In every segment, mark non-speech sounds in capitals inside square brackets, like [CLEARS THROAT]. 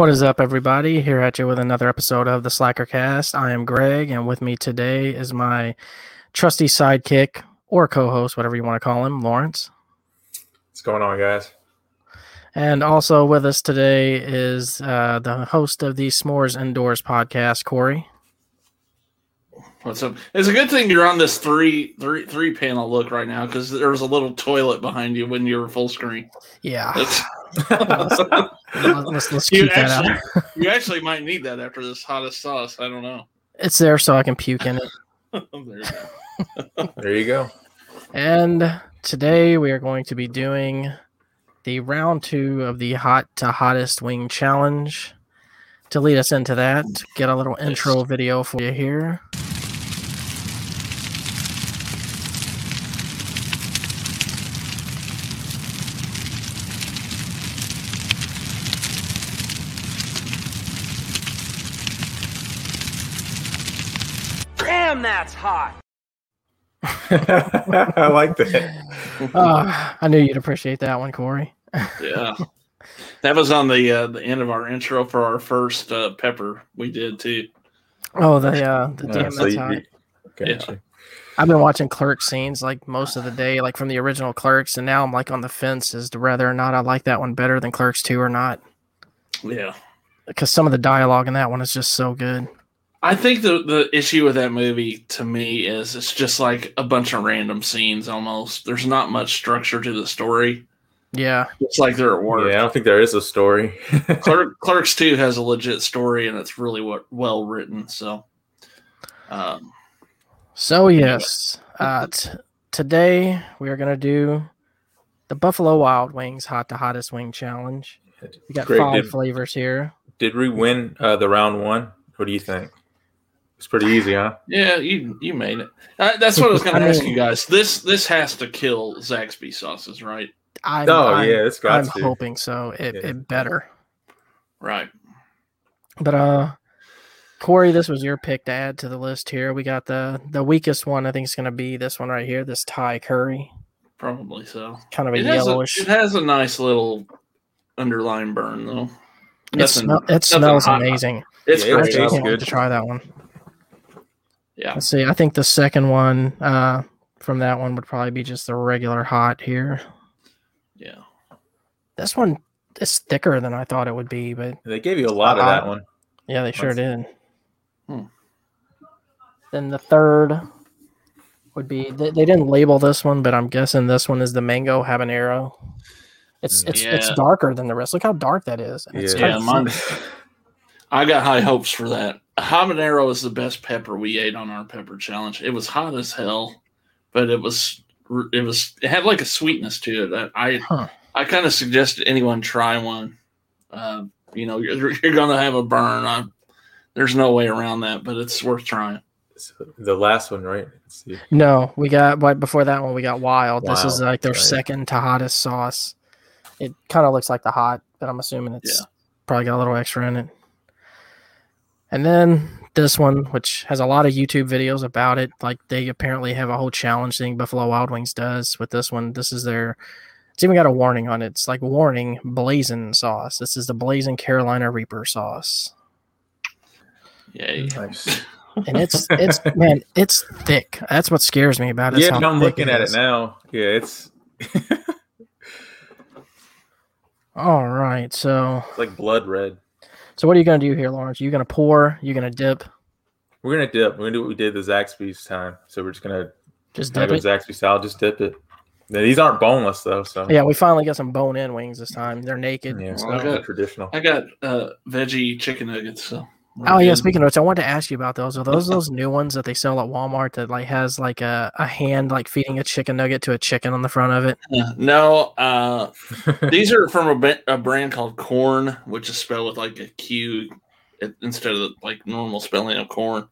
What is up, everybody? Here at you with another episode of the Slackercast. I am Greg, and with me today is my trusty sidekick or co-host, whatever you want to call him, Lawrence. What's going on, guys? And also with us today is uh, the host of the S'mores Indoors podcast, Corey. What's up? It's a good thing you're on this three three three panel look right now because there was a little toilet behind you when you were full screen. Yeah, That's- let's, let's you keep that actually out. you actually might need that after this hottest sauce. I don't know. It's there so I can puke in it. [LAUGHS] there you go. There you go. And today we are going to be doing the round two of the hot to hottest wing challenge. To lead us into that, get a little intro video for you here. Damn, that's hot. [LAUGHS] I like that. Ah, I knew you'd appreciate that one, Corey. Yeah, [LAUGHS] that was on the uh, the end of our intro for our first uh, pepper we did too. Oh, the uh, the Uh, damn so that's you- hot. Gotcha. I've been watching Clerks scenes like most of the day, like from the original Clerks, and now I'm like on the fence as to whether or not I like that one better than Clerks two or not. Yeah, Because some of the dialogue in that one is just so good. I think the the issue with that movie to me is it's just like a bunch of random scenes almost. There's not much structure to the story. Yeah. It's like they're at work. Yeah, I don't think there is a story. [LAUGHS] Clerk, Clerks 2 has a legit story and it's really what well written. So, um, So yes, uh, t- today we are gonna do the Buffalo Wild Wings Hot to Hottest Wing Challenge. We got Greg, five did, flavors here. did we win uh, the round one? What do you think? It's pretty easy, huh? yeah, you you made it. Uh, that's what I was going to ask mean- you guys. This this has to kill Zaxby sauces, right? I'm, Oh, I'm, yeah, it's got I'm to. hoping so. It, Yeah. it better. Right. But uh, Corey, this was your pick to add to the list here. We got the the weakest one. I think it's gonna be this one right here. This Thai curry, Probably so. kind of a It has a, yellowish. it has a nice little underlying burn though. It, Nothing- smell, it smells hot. amazing. It's Yeah, it I tastes can't wait good. to try that one. Yeah. Let's see. I think the second one uh, from that one would probably be just the regular hot here. Yeah. This one is thicker than I thought it would be, but They gave you a lot of Uh, that one. yeah, they sure That's- did. Hmm. Then the third would be they, they didn't label this one, but I'm guessing this one is the mango habanero. It's it's it's darker than the rest. Look how dark that is. And it's Yeah. kind Yeah, of mine- thick. [LAUGHS] [LAUGHS] I got high hopes for that. Habanero is the best pepper we ate on our pepper challenge. It was hot as hell, but it was it was it had like a sweetness to it. I Huh. I kind of suggested anyone try one. Uh, you know, you're, you're gonna have a burn. I, there's no way around that, but it's worth trying. the last one, right? Let's see. No, we got right before that one. We got wild. This is like their right. second to hottest sauce. It kind of looks like the hot, but I'm assuming it's Yeah. probably got a little extra in it. And then this one, which has a lot of YouTube videos about it. Like they apparently have a whole challenge thing Buffalo Wild Wings does with this one. This is their. It's even got a warning on it. It's like warning blazing sauce. This is the blazing Carolina Reaper sauce, Yay! Nice. [LAUGHS] and it's it's man, it's thick. That's what scares me about it. yeah, how I'm thick looking at is. it now. Yeah, it's [LAUGHS] All right, so it's like blood red. So what are you gonna do here, Lawrence? You gonna pour? You gonna dip? We're gonna dip. We're gonna do what we did the Zaxby's time. So we're just gonna Just have dip a it. Zaxby style. Just dip it. Now, these aren't boneless though, so Yeah, we finally got some bone-in wings this time. They're naked. Yeah, so- I got- traditional. I got uh, veggie chicken nuggets, so Oh yeah, speaking of which, I wanted to ask you about those. Are those those new ones that they sell at Walmart that like has like a, a hand like feeding a chicken nugget to a chicken on the front of it? Uh, no, uh, these are from a, a brand called Quorn, which is spelled with like a Q instead of like normal spelling of corn.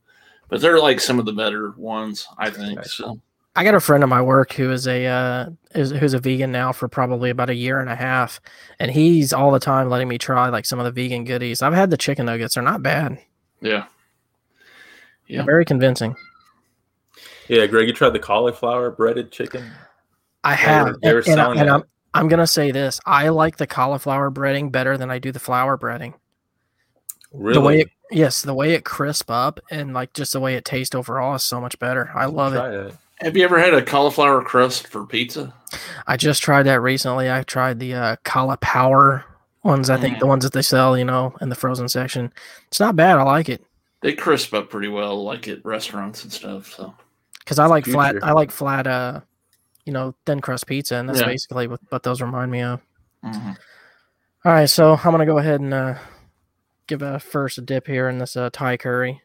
But they're like some of the better ones, I think. Nice. So I got a friend of my work who is a uh, is who's a vegan now for probably about a year and a half, and he's all the time letting me try like some of the vegan goodies. I've had the chicken nuggets; they're not bad. yeah, They're Yeah. very convincing. yeah, Greg, you tried the cauliflower breaded chicken? I They have, were- they were and, and, I, selling and it. I'm I'm gonna say this: I like the cauliflower breading better than I do the flour breading. Really? The way it, yes, the way it crisp up and like just the way it tastes overall is so much better. I love it. It. Have you ever had a cauliflower crust for pizza? I just tried that recently. I tried the uh, cauliflower ones. I think the ones that they sell, you know, in the frozen section. It's not bad. I like it They crisp up pretty well, like at restaurants and stuff. So because I like flat. I like flat. Uh, you know, thin crust pizza, and that's Yeah. basically what, what those remind me of. mhm. All right, so I'm gonna go ahead and uh, give a first dip here in this uh, Thai curry.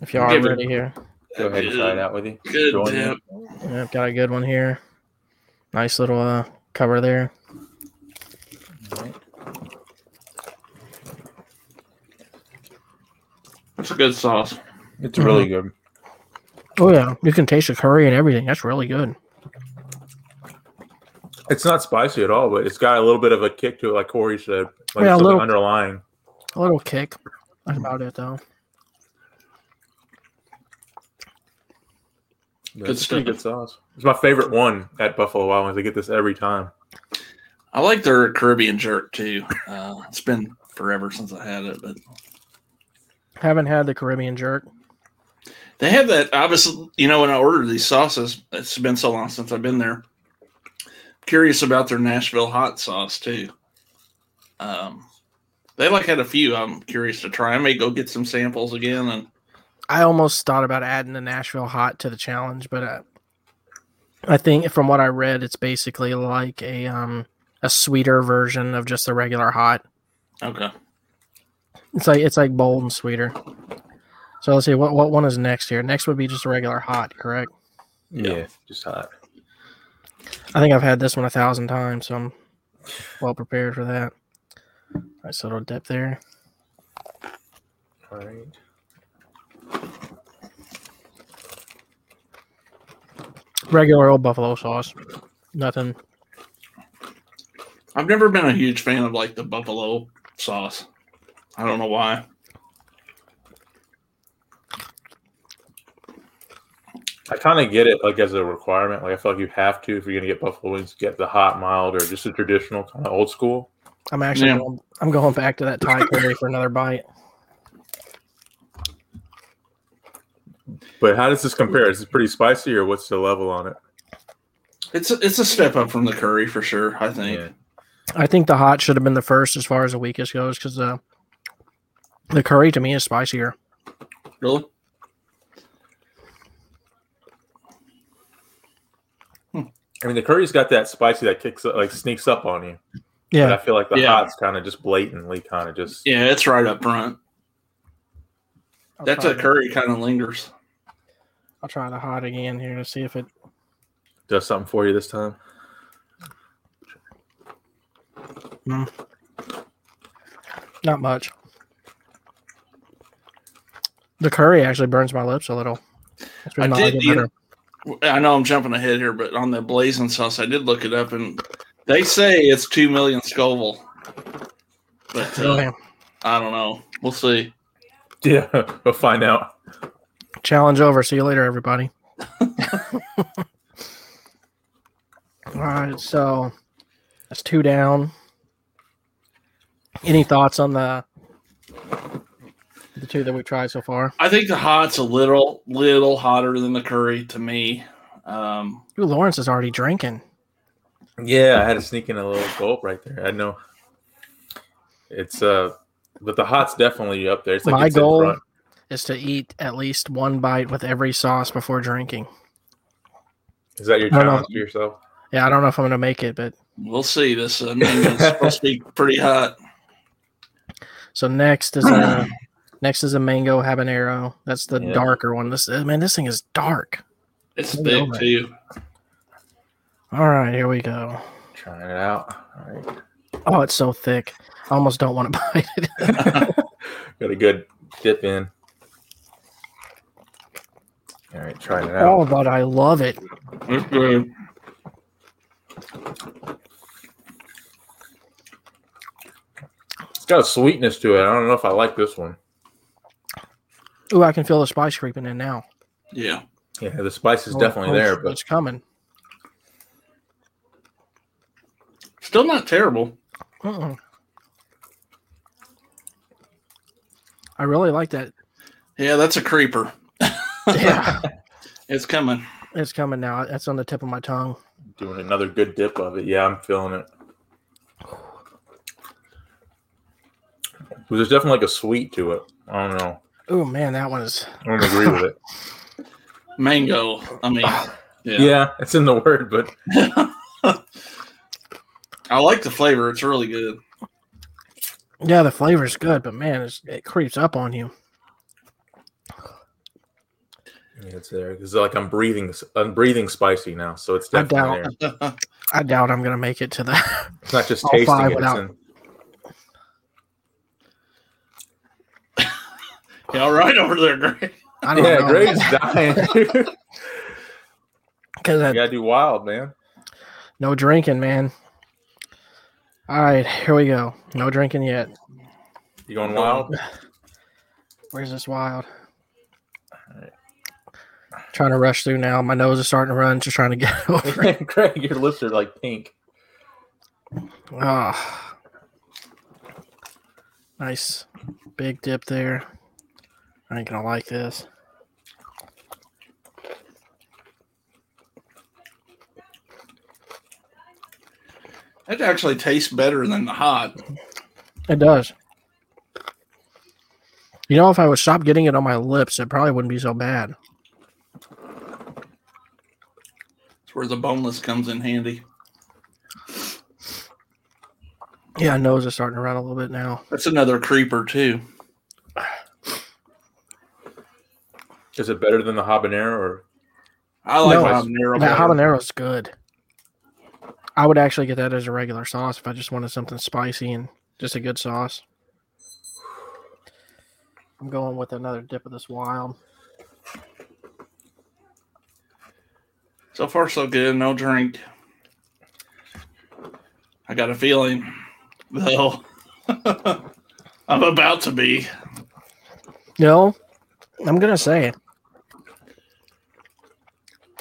If you are it- ready here, Go ahead and try it out with you. Good Join dip. you. yeah, got a good one here. Nice little uh, cover there. Alright. That's a good sauce. It's really good. [CLEARS THROAT] Oh yeah, you can taste the curry and everything. That's really good. It's not spicy at all, but it's got a little bit of a kick to it, like Corey said. Like Yeah, a little- underlying. A little kick. That's about it though. But Good it's a pretty stuff. good sauce. It's my favorite one at Buffalo Wild Wings. I get this every time. I like their Caribbean jerk too. Uh, it's been forever since I had it, but Haven't had the Caribbean jerk. they have that. Obviously, you know, when I ordered these sauces, it's been so long since I've been there. Curious about their Nashville hot sauce too. Um, they like had a few. I'm curious to try. I may go get some samples again and I almost thought about adding the Nashville hot to the challenge, but uh, I think from what I read, it's basically like a um a sweeter version of just the regular hot. okay. It's like it's like bold and sweeter. So let's see what what one is next here. Next would be just a regular hot, correct? Yeah, just hot. I think I've had this one a thousand times, so I'm well prepared for that. All right, so it'll dip there. All right. Regular old buffalo sauce. Nothing. I've never been a huge fan of like the buffalo sauce. I don't know why. I kind of get it, like as a requirement. Like I feel like you have to if you're gonna get buffalo wings, get the hot, mild, or just a traditional kind of old school. I'm actually Yeah. going, I'm going back to that Thai [LAUGHS] curry for another bite. But how does this compare? Is it pretty spicy, or what's the level on it? It's a, it's a step up from the curry for sure. I think. Yeah. I think the hot should have been the first as far as the weakest goes because uh, the curry to me is spicier. Really? I mean, the curry's got that spicy that kicks like sneaks up on you. But Yeah, I feel like the Yeah. hot's kind of just blatantly kind of just. Yeah, it's right up front. I'll That's a curry kind of lingers. I'll try the hot again here to see if it. does something for you this time. Not much. The curry actually burns my lips a little. I did, you better. I know I'm jumping ahead here, but on the blazing sauce, I did look it up, and they say it's two million Scoville. But uh, Really. I don't know. We'll see. [LAUGHS] Yeah, we'll find out. Challenge over. See you later, everybody. [LAUGHS] All right, so that's two down. Any thoughts on the the two that we tried so far? I think the hot's a little little hotter than the curry to me. Um, Ooh, Lawrence is already drinking. Yeah, I had to sneak in a little gulp right there. I know. It's uh, but the hot's definitely up there. It's like My it's in goal front. Is to eat at least one bite with every sauce before drinking. Is that your No, no. challenge to yourself? Yeah, I don't know if I'm gonna make it, but we'll see. This uh, mango's supposed to be [LAUGHS] pretty hot. so next is uh Next is a mango habanero. That's the Yeah. darker one. This man, this thing is dark. It's Maybe thick over too. All right, here we go. Trying it out. All right. Oh, it's so thick. I almost don't want to [LAUGHS] bite it. [LAUGHS] Got a good dip in. All right, trying it out. oh, but I love it. It's good. It's got a sweetness to it. I don't know if I like this one. Ooh, I can feel the spice creeping in now. Yeah. Yeah, the spice is Oh, definitely oh, there, but it's coming. Still not terrible. Mm-mm. I really like that. Yeah, that's a creeper. Yeah, It's coming. it's coming now. That's on the tip of my tongue. doing another good dip of it. Yeah, I'm feeling it. There's definitely like a sweet to it. I don't know. Oh man, that one is. I don't agree with it. [LAUGHS] Mango. I mean, Yeah. yeah. it's in the word, but [LAUGHS] I like the flavor. It's really good. Yeah, the flavor's good, but man, it's, it creeps up on you. yeah, it's there. It's like I'm breathing. I'm breathing spicy now, so it's I definitely doubt- there. [LAUGHS] I doubt I'm gonna make it to that. It's not just [LAUGHS] All tasting five it. It's without- in, [LAUGHS] Yeah, all right over there, Greg. I don't yeah, know. Greg's dying. you Because gotta do wild, man. no drinking, man. All right, here we go. No drinking yet. You going wild? [SIGHS] Where's this wild? Alright. Trying to rush through now. My nose is starting to run. Just trying to get [LAUGHS] over it. [LAUGHS] Greg, your lips are like pink. Ah, nice big dip there. I ain't gonna like this. It actually tastes better than the hot. It does. You know, if I would stop getting it on my lips, it probably wouldn't be so bad. It's where the boneless comes in handy. Yeah, nose is starting to run a little bit now. That's another creeper too. Is it better than the habanero or I like No, habanero. That better. habanero's good. I would actually get that as a regular sauce if I just wanted something spicy and just a good sauce. I'm going with another dip of this wild. So far, so good. No drink. I got a feeling, though, [LAUGHS] I'm about to be. No, I'm gonna say it.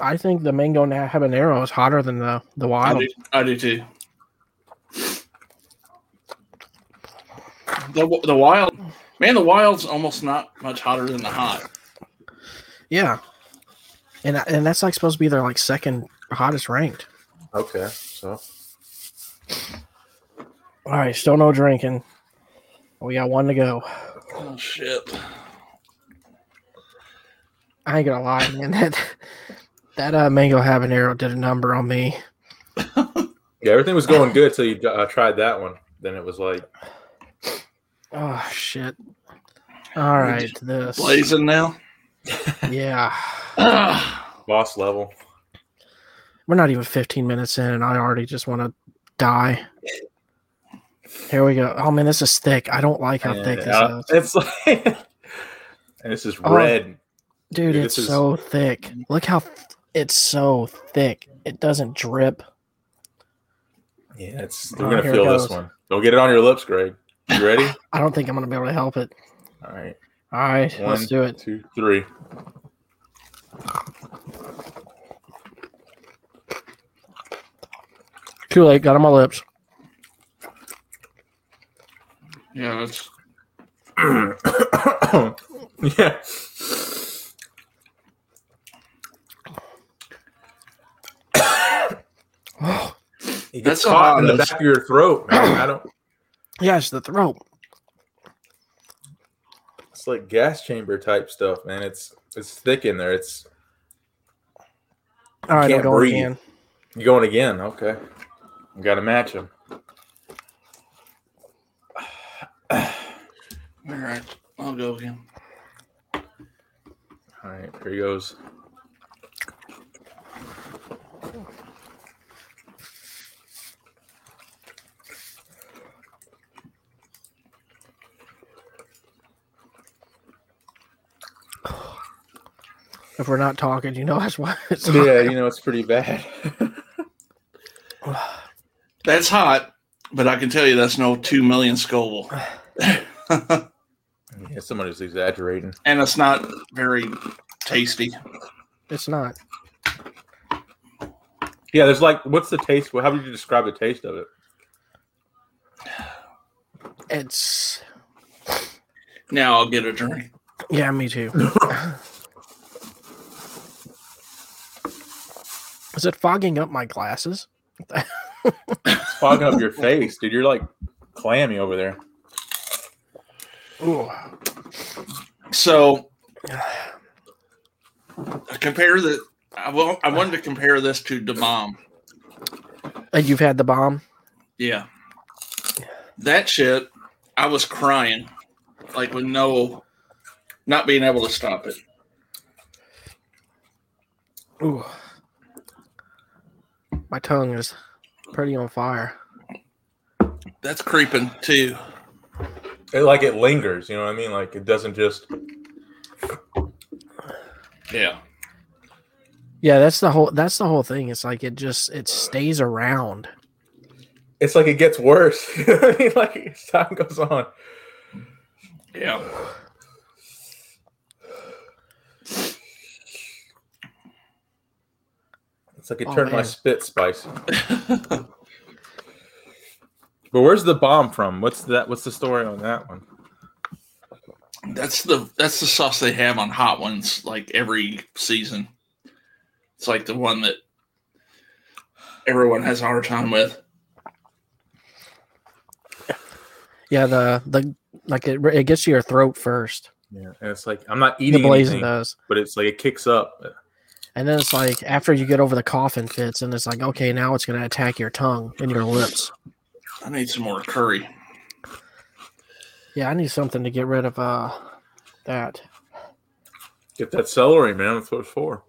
I think the mango habanero is hotter than the the I wild. do, I do too. The, the wild, man, the wild's almost not much hotter than the hot. Yeah, and and that's like supposed to be their like second hottest ranked. okay? So All right, still no drinking. We got one to go. Oh shit! I ain't gonna lie, man. [LAUGHS] That that uh, mango habanero did a number on me. yeah, everything was going good till you uh, tried that one. Then it was like Oh shit! All right, this Blazing now. yeah. Boss level. We're not even 15 minutes in, and I already just want to die. Here we go. Oh man, this is thick. I don't like how thick this Yeah, is, It's like [LAUGHS] and this is Oh. red. dude. dude, It's is- so thick. Look how th- it's so thick. It doesn't drip. Yeah, it's Oh, we're gonna feel this one. Don't get it on your lips, Greg. You ready? [LAUGHS] I don't think I'm gonna be able to help it. All right, All right, One. let's do it. two, three. Too late. Got on my lips. yeah, it's [COUGHS] yeah. [COUGHS] It That's gets caught in the hot. back of your throat, man. I don't. [COUGHS] yeah, it's the throat. It's like gas chamber type stuff, man. It's it's thick in there. It's All right, I'm Can't going breathe. again. you going again. Okay, got to match him. all right. I'll I'll go again. All right, here he goes. If we're not talking, you know [LAUGHS] that's why. It's Yeah, you know it's pretty bad. [SIGHS] That's hot, but I can tell you that's no two million Scoville. [SIGHS] yeah, somebody's exaggerating. and it's not very tasty. It's not. Yeah, there's like, what's the taste? How would you describe the taste of it? It's Now I'll get a drink. yeah, me too. [LAUGHS] [LAUGHS] Is it fogging up my glasses? It's fogging up your face, dude. You're like clammy over there. Ooh. So uh, compare the. I, will, I wanted to compare this to the bomb. And you've had the bomb? Yeah, that shit. I was crying, like with no, not being able to stop it. Ooh. My tongue is pretty on fire. That's creeping too. It like it lingers. You know what I mean? Like it doesn't just. Yeah, Yeah, that's the whole that's the whole thing. It's like it just it stays around. It's like it gets worse. [LAUGHS] You know what I mean? Like as time goes on. yeah. It's like it Oh, turned my spit spicy. But where's the bomb from? What's that? What's the story on that one? That's the that's the sauce they have on hot ones like every season. It's like the one that everyone has a hard time with. Yeah, the the like it it gets to your throat first. Yeah, and it's like I'm not The eating blazing anything, does. but it's like it kicks up. And then it's like after you get over the coughing fits, and it's like, okay, now it's gonna attack your tongue and your lips. I need some more curry. Yeah, I need something to get rid of uh that. Get that celery, man. That's what it's for.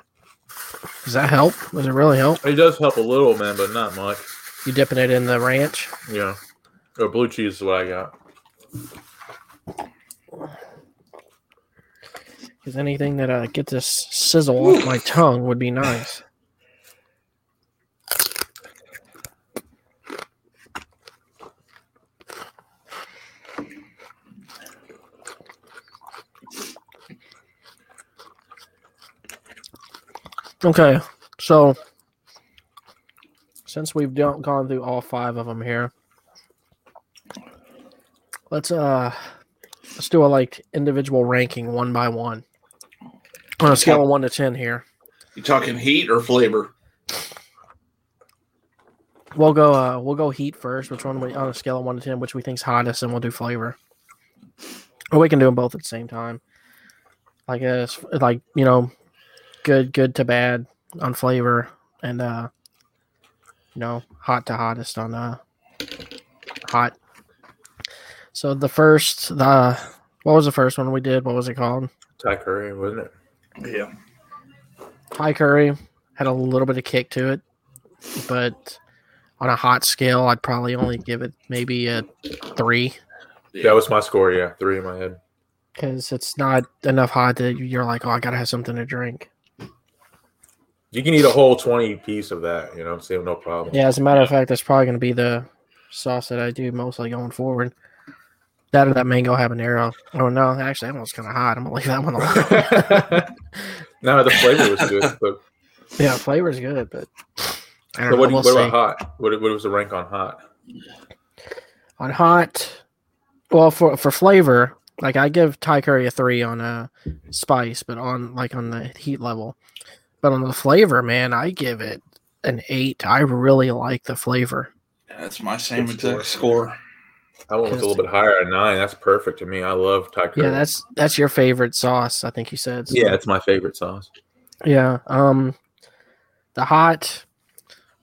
Does that help? Does it really help? It does help a little, man, but not much. You dipping it in the ranch? Yeah. Or blue cheese is what I got. Because anything that uh, get this sizzle off my tongue would be nice. Okay, so since we've done, gone through all five of them here, let's uh let's do a like individual ranking one by one on a scale of one to ten here. You talking heat or flavor? We'll go uh we'll go heat first, which one we on a scale of one to ten, which we think's hottest, and we'll do flavor. Or we can do them both at the same time. Like it's like you know, good good to bad on flavor, and uh, you know, hot to hottest on uh, hot. So the first the what was the first one we did? What was it called? Thai curry, wasn't it? Yeah. Thai curry had a little bit of kick to it, but on a hot scale, I'd probably only give it maybe a three That was my score, yeah. Three in my head. because it's not enough hot that you're like, oh, I gotta have something to drink. You can eat a whole 20 piece of that, you know I'm saying? No problem. Yeah, as a matter of fact, that's probably gonna be the sauce that I do mostly going forward. That or that mango habanero. Oh no, actually, that one's kind of hot. I'm gonna leave that one alone. [LAUGHS] no, the flavor was good. But yeah, flavor's good, but I don't so what, do you, we'll what about hot? What, what was the rank on hot? on hot well for for flavor like i give thai curry a three on a spice but on like on the heat level but on the flavor man i give it an eight i really like the flavor That's my same exact score. I went with a little bit higher at nine. That's perfect to me. I love Thai curry. yeah that's that's your favorite sauce i think you said so- yeah, it's my favorite sauce. yeah um the hot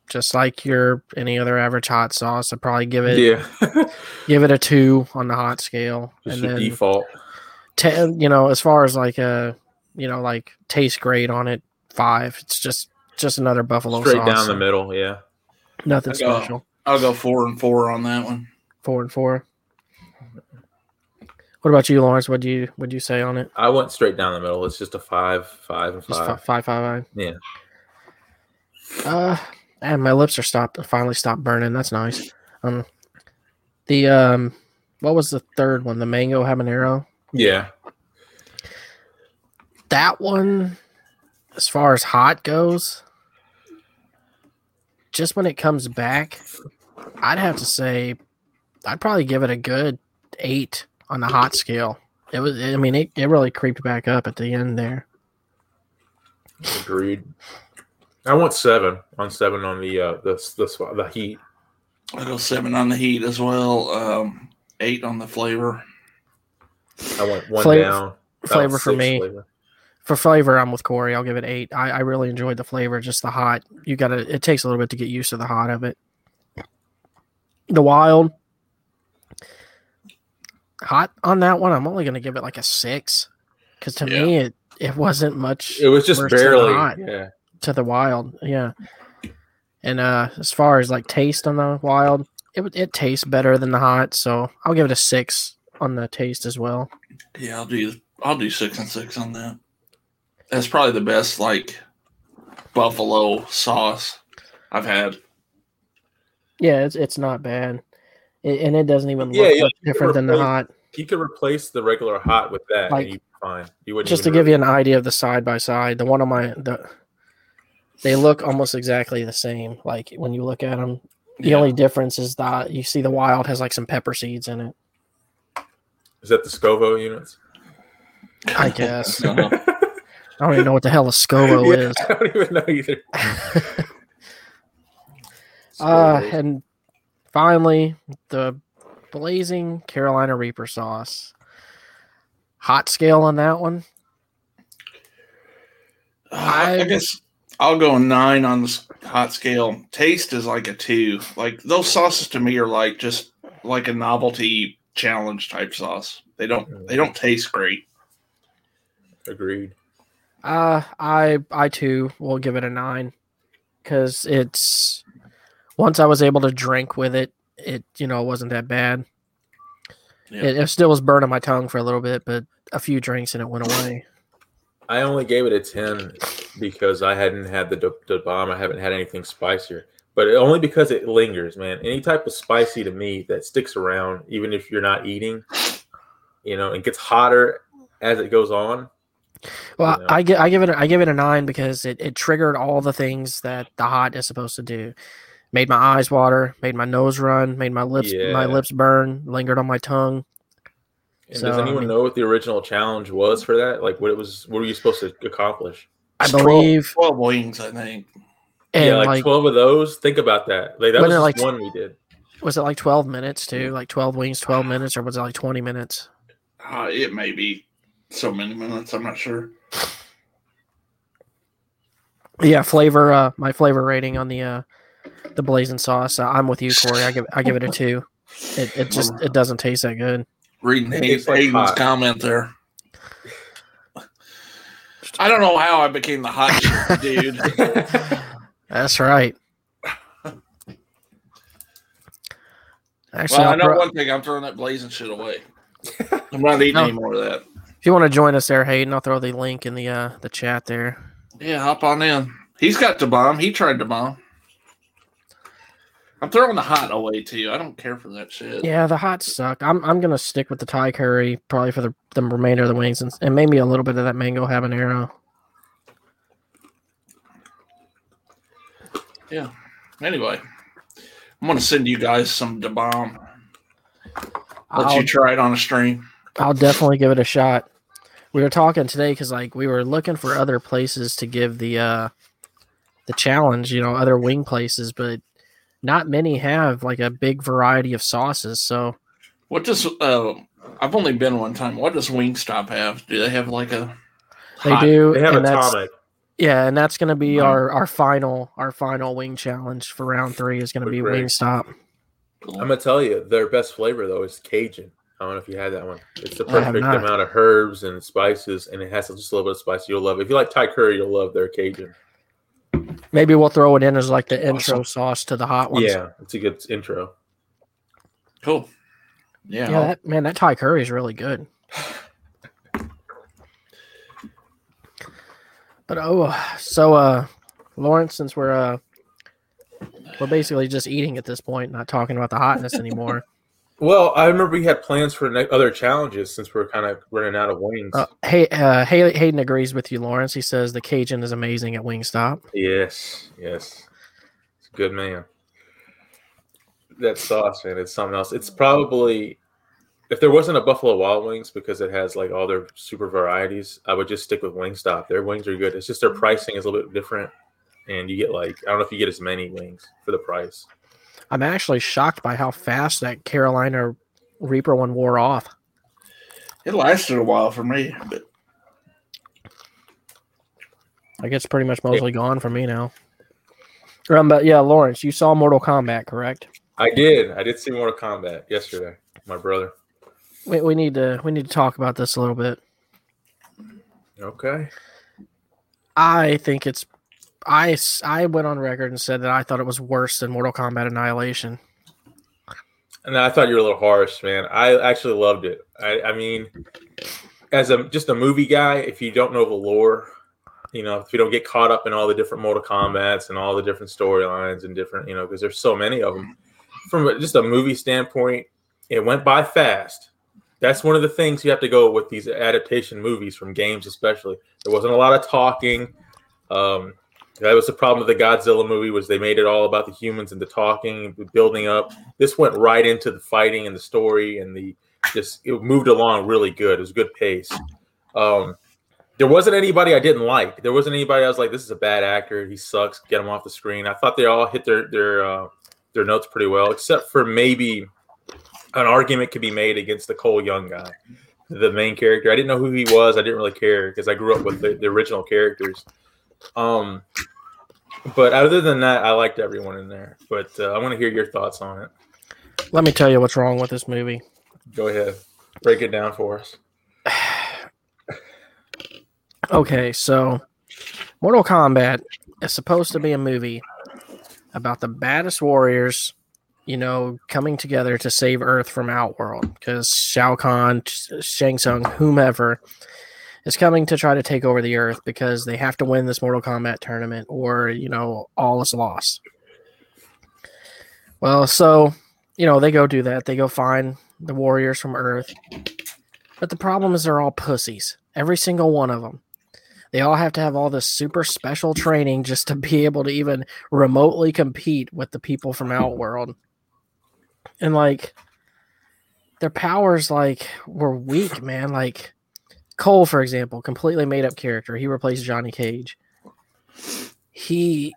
just like your any other average hot sauce i'd probably give it Yeah, [LAUGHS] give it a two on the hot scale just and then default. Ten, you know, as far as like a, you know, like taste grade on it, five. It's just just another buffalo Straight sauce. down the middle, yeah. Nothing I go- special. I'll go four and four on that one. Four and four. What about you, Lawrence? What do you would you say on it? I went straight down the middle. It's just a five, five, and five. fi- five, five, five. Yeah. Uh, and my lips are stopped. Finally stopped burning. That's nice. Um, the um, what was the third one? The mango habanero. Yeah. That one, as far as hot goes, just when it comes back, I'd have to say, I'd probably give it a good eight on the hot scale. It was, I mean, it, it really creeped back up at the end there. Agreed. I want seven on seven on the uh the the, the heat. I'll go seven on the heat as well. Um, eight on the flavor. I want one Flavor- down. Flavor for me. flavor. For flavor, I'm with Corey. I'll give it eight. I, I really enjoyed the flavor, just the hot. You got to. It takes a little bit to get used to the hot of it. The wild, hot on that one. I'm only going to give it like a six, because to me it it wasn't much It was just barely. hot Yeah. to the wild. Yeah. And uh as far as like taste on the wild, it would- it tastes better than the hot, so I'll give it a six on the taste as well. Yeah, I'll do. I'll do six and six on that. That's probably the best like buffalo sauce I've had. Yeah, it's it's not bad, it, and it doesn't even look Yeah, yeah, much you can different than the hot. You could replace the regular hot with that, Like, and you'd be fine. You wouldn't Just to even give you an idea of the side by side, the one on my the they look almost exactly the same. Like when you look at them, the Yeah. only difference is that you see the wild has like some pepper seeds in it. Is that the Scovo units? I guess [LAUGHS] Uh-huh. [LAUGHS] I don't even know what the hell a Scovo Yeah, is. I don't even know either. [LAUGHS] Uh, and finally, the blazing Carolina Reaper sauce. Hot scale on that one. I, I guess I'll go nine on the hot scale. Taste is like a two. Like those sauces to me are like just like a novelty challenge type sauce. They don't. They don't taste great. Agreed. Uh, I I too will give it a nine because it's once I was able to drink with it, it you know wasn't that bad. Yeah. It, it still was burning my tongue for a little bit, but a few drinks and it went away. I only gave it a ten because I hadn't had the the, the bomb. I haven't had anything spicier, but it, only because it lingers, man. Any type of spicy to me that sticks around, even if you're not eating, you know, it gets hotter as it goes on. Well, Yeah. I give I give it a, I give it a nine because it, it triggered all the things that the hot is supposed to do. Made my eyes water, made my nose run, made my lips my lips burn, lingered on my tongue. And So, does I anyone mean- know what the original challenge was for that? Like, what it was? What were you supposed to accomplish? I It's 12 believe, 12 wings, I think. and yeah, like, like, twelve of those. Think about that. Like that was just like- one we did. was it like twelve minutes too? Like twelve wings, twelve minutes, or was it like twenty minutes? Uh, it may be so many minutes. I'm not sure. Yeah, flavor. Uh, my flavor rating on the uh, the blazing sauce. I'm with you, Corey. I give I give it a [LAUGHS] two. It it just it doesn't taste that good. Reading It Hayden, tastes like Hayden's comment there. I don't know how I became the hot [LAUGHS] dude. That's right. Actually, well, I know throw- one thing. I'm throwing that blazing shit away. [LAUGHS] I'm not eating No. any more of that. if you want to join us there, Hayden, I'll throw the link in the uh, the chat there. Yeah, hop on in. He's got to bomb. He tried to bomb. I'm throwing the hot away too. I don't care for that shit. Yeah, the hot suck. I'm I'm gonna stick with the Thai curry probably for the, the remainder of the wings and, and maybe a little bit of that mango habanero. Yeah. Anyway, I'm gonna send you guys some da bomb. Let I'll, you try it on a stream. I'll definitely give it a shot. We were talking today because like we were looking for other places to give the uh the challenge, you know, other wing places, but not many have like a big variety of sauces. So What does uh? I've only been one time. What does Wingstop have? Do they have like a? they hot- do, They have and that's atomic. yeah, and that's gonna be Mhm. our our final our final wing challenge for round three is gonna be Great. Wingstop. I'm gonna tell you, their best flavor though is Cajun. I don't know if you had that one. It's the perfect amount of herbs and spices, and it has just a little bit of spice. You'll love it. If you like Thai curry, you'll love their Cajun. Maybe we'll throw it in as like the intro sauce to the hot ones. Yeah, it's a good intro. Cool. Yeah. yeah, that, man, that Thai curry is really good. But oh, so uh, Lawrence, since we're uh, we're basically just eating at this point, not talking about the hotness anymore. [LAUGHS] Well, I remember we had plans for other challenges since we're kind of running out of wings. Uh, hey, uh, Hay- Hayden agrees with you, Lawrence. He says the Cajun is amazing at Wingstop. yes, yes, it's a good man. That sauce, man, it's something else. It's probably if there wasn't a Buffalo Wild Wings because it has like all their super varieties, I would just stick with Wingstop. Their wings are good. It's just their pricing is a little bit different, and you get like I don't know if you get as many wings for the price. I'm actually shocked by how fast that Carolina Reaper one wore off. It lasted a while for me, but I guess pretty much mostly gone for me now. Um, but yeah, Lawrence, you saw Mortal Kombat, correct? I did. I did see Mortal Kombat yesterday. My brother. We, we need to we need to talk about this a little bit. Okay. I think it's I I went on record and said that I thought it was worse than Mortal Kombat Annihilation. And I thought you were a little harsh, man. I actually loved it. I, I mean, as a just a movie guy, if you don't know the lore, you know, if you don't get caught up in all the different Mortal Kombat's and all the different storylines and different, you know, because there's so many of them. From just a movie standpoint, it went by fast. That's one of the things you have to go with these adaptation movies from games, especially. There wasn't a lot of talking. Um, that was the problem with the Godzilla movie was they made it all about the humans and the talking, the building up. This went right into the fighting and the story and the just it moved along really good. It was a good pace. Um, there wasn't anybody I didn't like. There wasn't anybody I was like, this is a bad actor. He sucks. Get him off the screen. I thought they all hit their their uh, their notes pretty well, except for maybe an argument could be made against the Cole Young guy, the main character. I didn't know who he was. I didn't really care because I grew up with the, the original characters. Um, but other than that, I liked everyone in there. But uh, I want to hear your thoughts on it. Let me tell you what's wrong with this movie. Go ahead, break it down for us. [SIGHS] Okay, so Mortal Kombat is supposed to be a movie about the baddest warriors, you know, coming together to save Earth from Outworld because Shao Kahn, Shang Tsung, whomever is coming to try to take over the Earth because they have to win this Mortal Kombat tournament or, you know, all is lost. Well, so, you know, they go do that. They go find the warriors from Earth. But the problem is they're all pussies. Every single one of them. They all have to have all this super special training just to be able to even remotely compete with the people from Outworld. And like their powers like were weak, man. Like Cole, for example, completely made up character. He replaced Johnny Cage. He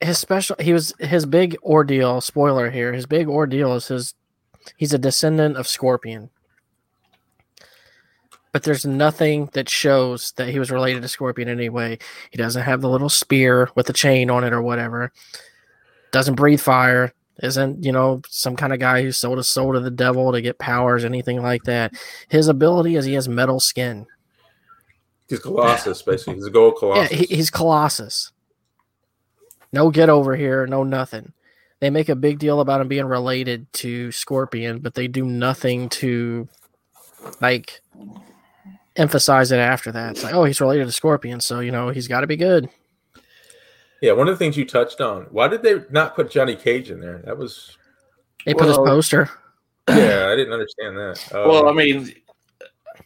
his special he was his big ordeal, spoiler here, his big ordeal is his he's a descendant of Scorpion but there's nothing that shows that he was related to Scorpion in any way. He doesn't have the little spear with the chain on it or whatever. Doesn't breathe fire. Isn't, you know, some kind of guy who sold his soul to the devil to get powers, anything like that. His ability is he has metal skin. He's Colossus, basically. He's a gold Yeah, Colossus. he, he's Colossus. No get over here, no nothing. They make a big deal about him being related to Scorpion, but they do nothing to like emphasize it after that. It's like, oh, he's related to Scorpion, so you know he's got to be good. Yeah, one of the things you touched on. Why did they not put Johnny Cage in there? That was They put his poster. yeah, I didn't understand that. Um, well, I mean,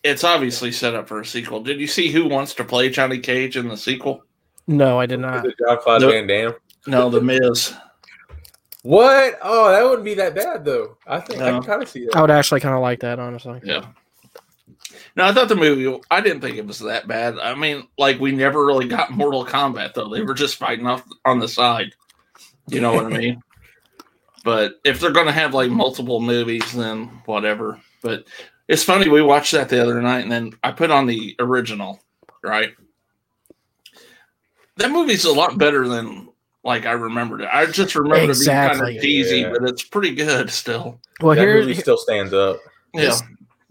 it's obviously set up for a sequel. Did you see who wants to play Johnny Cage in the sequel? No, I did not. it John Claude Nope. Van Damme? No, The Miz. What? Oh, that wouldn't be that bad though. I think I can kind of see that. I would actually kind of like that, honestly. Yeah. No, I thought the movie. I didn't think it was that bad. I mean, like we never really got Mortal Kombat though. They were just fighting off on the side. You know what I mean? [LAUGHS] But if they're gonna have like multiple movies, then whatever. But it's funny. We watched that the other night, and then I put on the original. Right. That movie's a lot better than like I remembered it. I just remember it being kind of cheesy, Yeah. but it's pretty good still. Well, that here, movie still stands up. Yeah. This,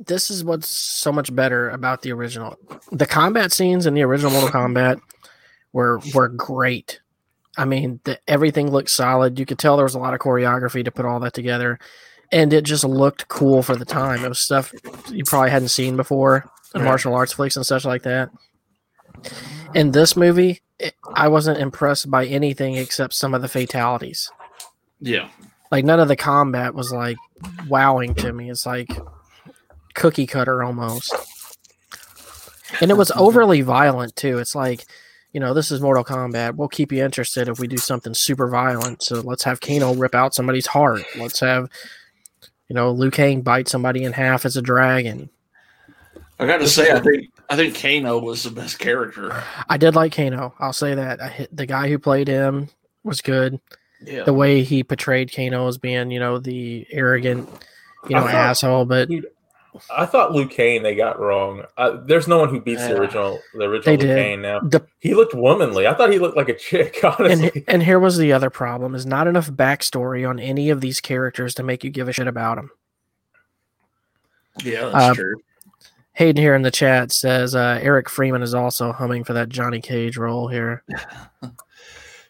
this is what's so much better about the original. The combat scenes in the original Mortal Kombat were were great. I mean, the, everything looked solid. You could tell there was a lot of choreography to put all that together, and it just looked cool for the time. It was stuff you probably hadn't seen before in Right. martial arts flicks and such like that. In this movie, it, I wasn't impressed by anything except some of the fatalities Yeah. like none of the combat was like wowing to me. It's like cookie cutter almost. And it was overly violent too. It's like, you know, this is Mortal Kombat. We'll keep you interested if we do something super violent. So let's have Kano rip out somebody's heart. Let's have, you know, Liu Kang bite somebody in half as a dragon. I got to say, I think I think Kano was the best character. I did like Kano. I'll say that. I hit, the guy who played him was good. Yeah. The way he portrayed Kano as being, you know, the arrogant, you know, thought- asshole. But I thought Liu Kang they got wrong. Uh, there's no one who beats the original the original They Liu did. Kang now. the He looked womanly. I thought he looked like a chick, [LAUGHS] and honestly. and here was the other problem: is not enough backstory on any of these characters to make you give a shit about them. Yeah, that's Uh, true. Hayden here in the chat says uh, Eric Freeman is also humming for that Johnny Cage role here. [LAUGHS]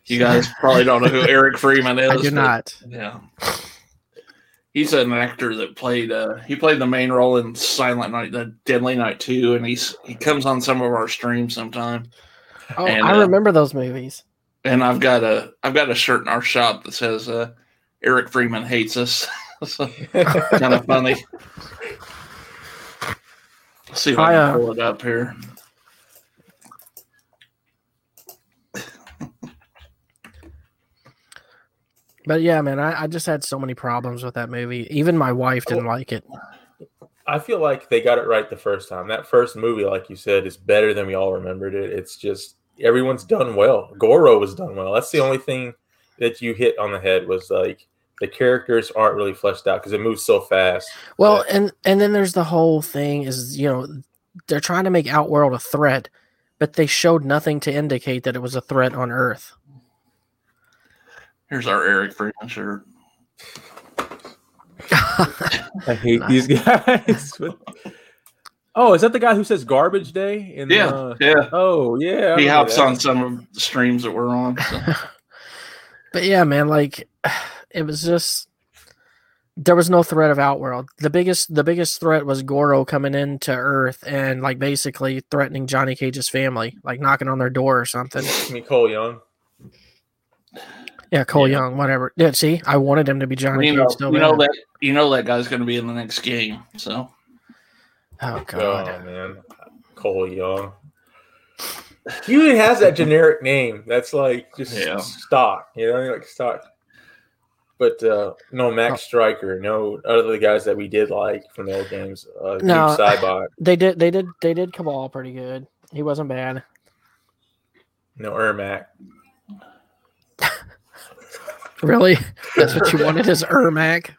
You guys probably don't know who Eric Freeman is. [LAUGHS] I do but- not. Yeah. He's an actor that played uh he played the main role in Silent Night, the Deadly Night 2, and he's he comes on some of our streams sometime. Oh, And, I uh, remember those movies. And I've got a I've got a shirt in our shop that says uh Eric Freeman hates us. [LAUGHS] so, kind of funny. [LAUGHS] Let's see if I, I, can uh, pull it up here. But yeah, man, I, I just had so many problems with that movie. Even my wife didn't like it. I feel like they got it right the first time. That first movie, like you said, is better than we all remembered it. It's just everyone's done well. Goro was done well. That's the only thing that you hit on the head was like the characters aren't really fleshed out because it moves so fast. Well, and and then there's the whole thing is you know they're trying to make Outworld a threat, but they showed nothing to indicate that it was a threat on Earth. Here's our Eric Freeman shirt. I hate these guys. oh, is that the guy who says garbage day? In Yeah, uh, yeah. oh, yeah. I He hops that. on some of the streams that we're on. so. [LAUGHS] But yeah, man, like it was just there was no threat of Outworld. The biggest the biggest threat was Goro coming into Earth and like basically threatening Johnny Cage's family, like knocking on their door or something. I mean, Cole Young. Yeah, Cole Yeah. Young, whatever. Yeah, see, I wanted him to be Johnny you Cage know, still. you know that you know that guy's going to be in the next game. So Oh Oh god. man, Cole Young. He even has that generic name. That's like just Yeah. stock, you know, like stock. But uh no Max Striker, no other guys that we did like from the old games. Uh, No. no, Cybot, [LAUGHS] They did they did they did Kabal pretty good. He wasn't bad. no Ermac. Really? [LAUGHS] That's what you wanted is Ermac.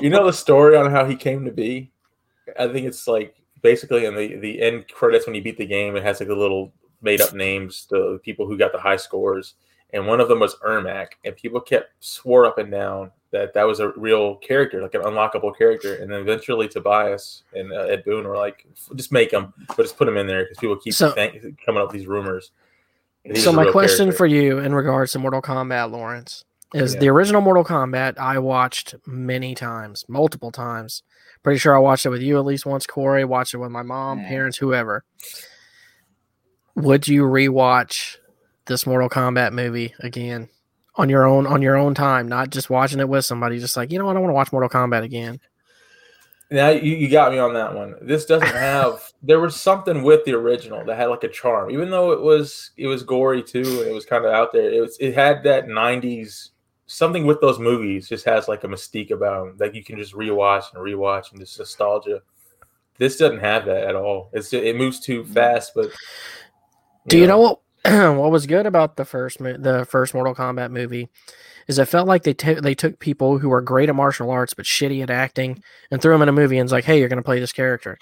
You know the story on how he came to be? I think it's like basically in the the end credits when you beat the game, it has like the little made up names, the people who got the high scores, and one of them was Ermac, and people kept swore up and down that that was a real character, like an unlockable character, and then eventually Tobias and uh, Ed Boon were like, just make him, but just put him in there because people keep So- think- coming up with these rumors. And he's So my question character. for you in regards to Mortal Kombat, Lawrence, is Yeah. the original Mortal Kombat I watched many times, multiple times. Pretty sure I watched it with you at least once, Corey. Watched it with my mom, Yeah. parents, whoever. Would you rewatch this Mortal Kombat movie again on your own on your own time, not just watching it with somebody? Just like you know what, I want to watch Mortal Kombat again. Now you, you got me on that one. This doesn't [LAUGHS] have. there was something with the original that had like a charm, even though it was it was gory too, and it was kind of out there. It was it had that '90s something with those movies. Just has like a mystique about them that you can just rewatch and rewatch and just nostalgia. This doesn't have that at all. It's it moves too mm. fast, but Do you know what [CLEARS THROAT] what was good about the first the first Mortal Kombat movie? Is it felt like they ta they took people who are great at martial arts but shitty at acting and threw them in a movie and was like, "Hey, you're going to play this character."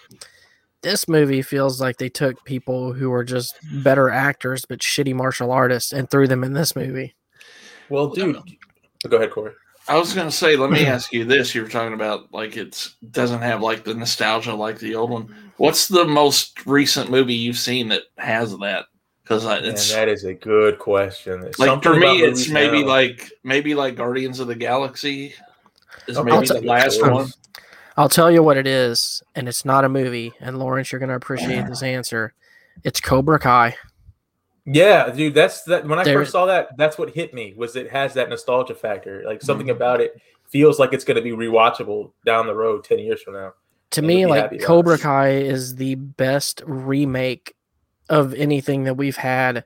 This movie feels like they took people who were just better actors but shitty martial artists and threw them in this movie. Well, dude, go ahead, Corey. I was gonna say, let me ask you this: you were talking about like it doesn't have like the nostalgia like the old one. What's the most recent movie you've seen that has that? Because it's that is a good question. It's like for me, it's movies maybe now. like maybe like Guardians of the Galaxy is Okay, maybe I'll the t- last I'll- one. I'll tell you what it is, and it's not a movie. And Lawrence, you're going to appreciate this answer. It's Cobra Kai. Yeah, dude, that's that. When I There- first saw that, that's what hit me was it has that nostalgia factor. Like something Mm-hmm. about it feels like it's going to be rewatchable down the road, ten years from now. To And me, like Cobra. Kai is the best remake of anything that we've had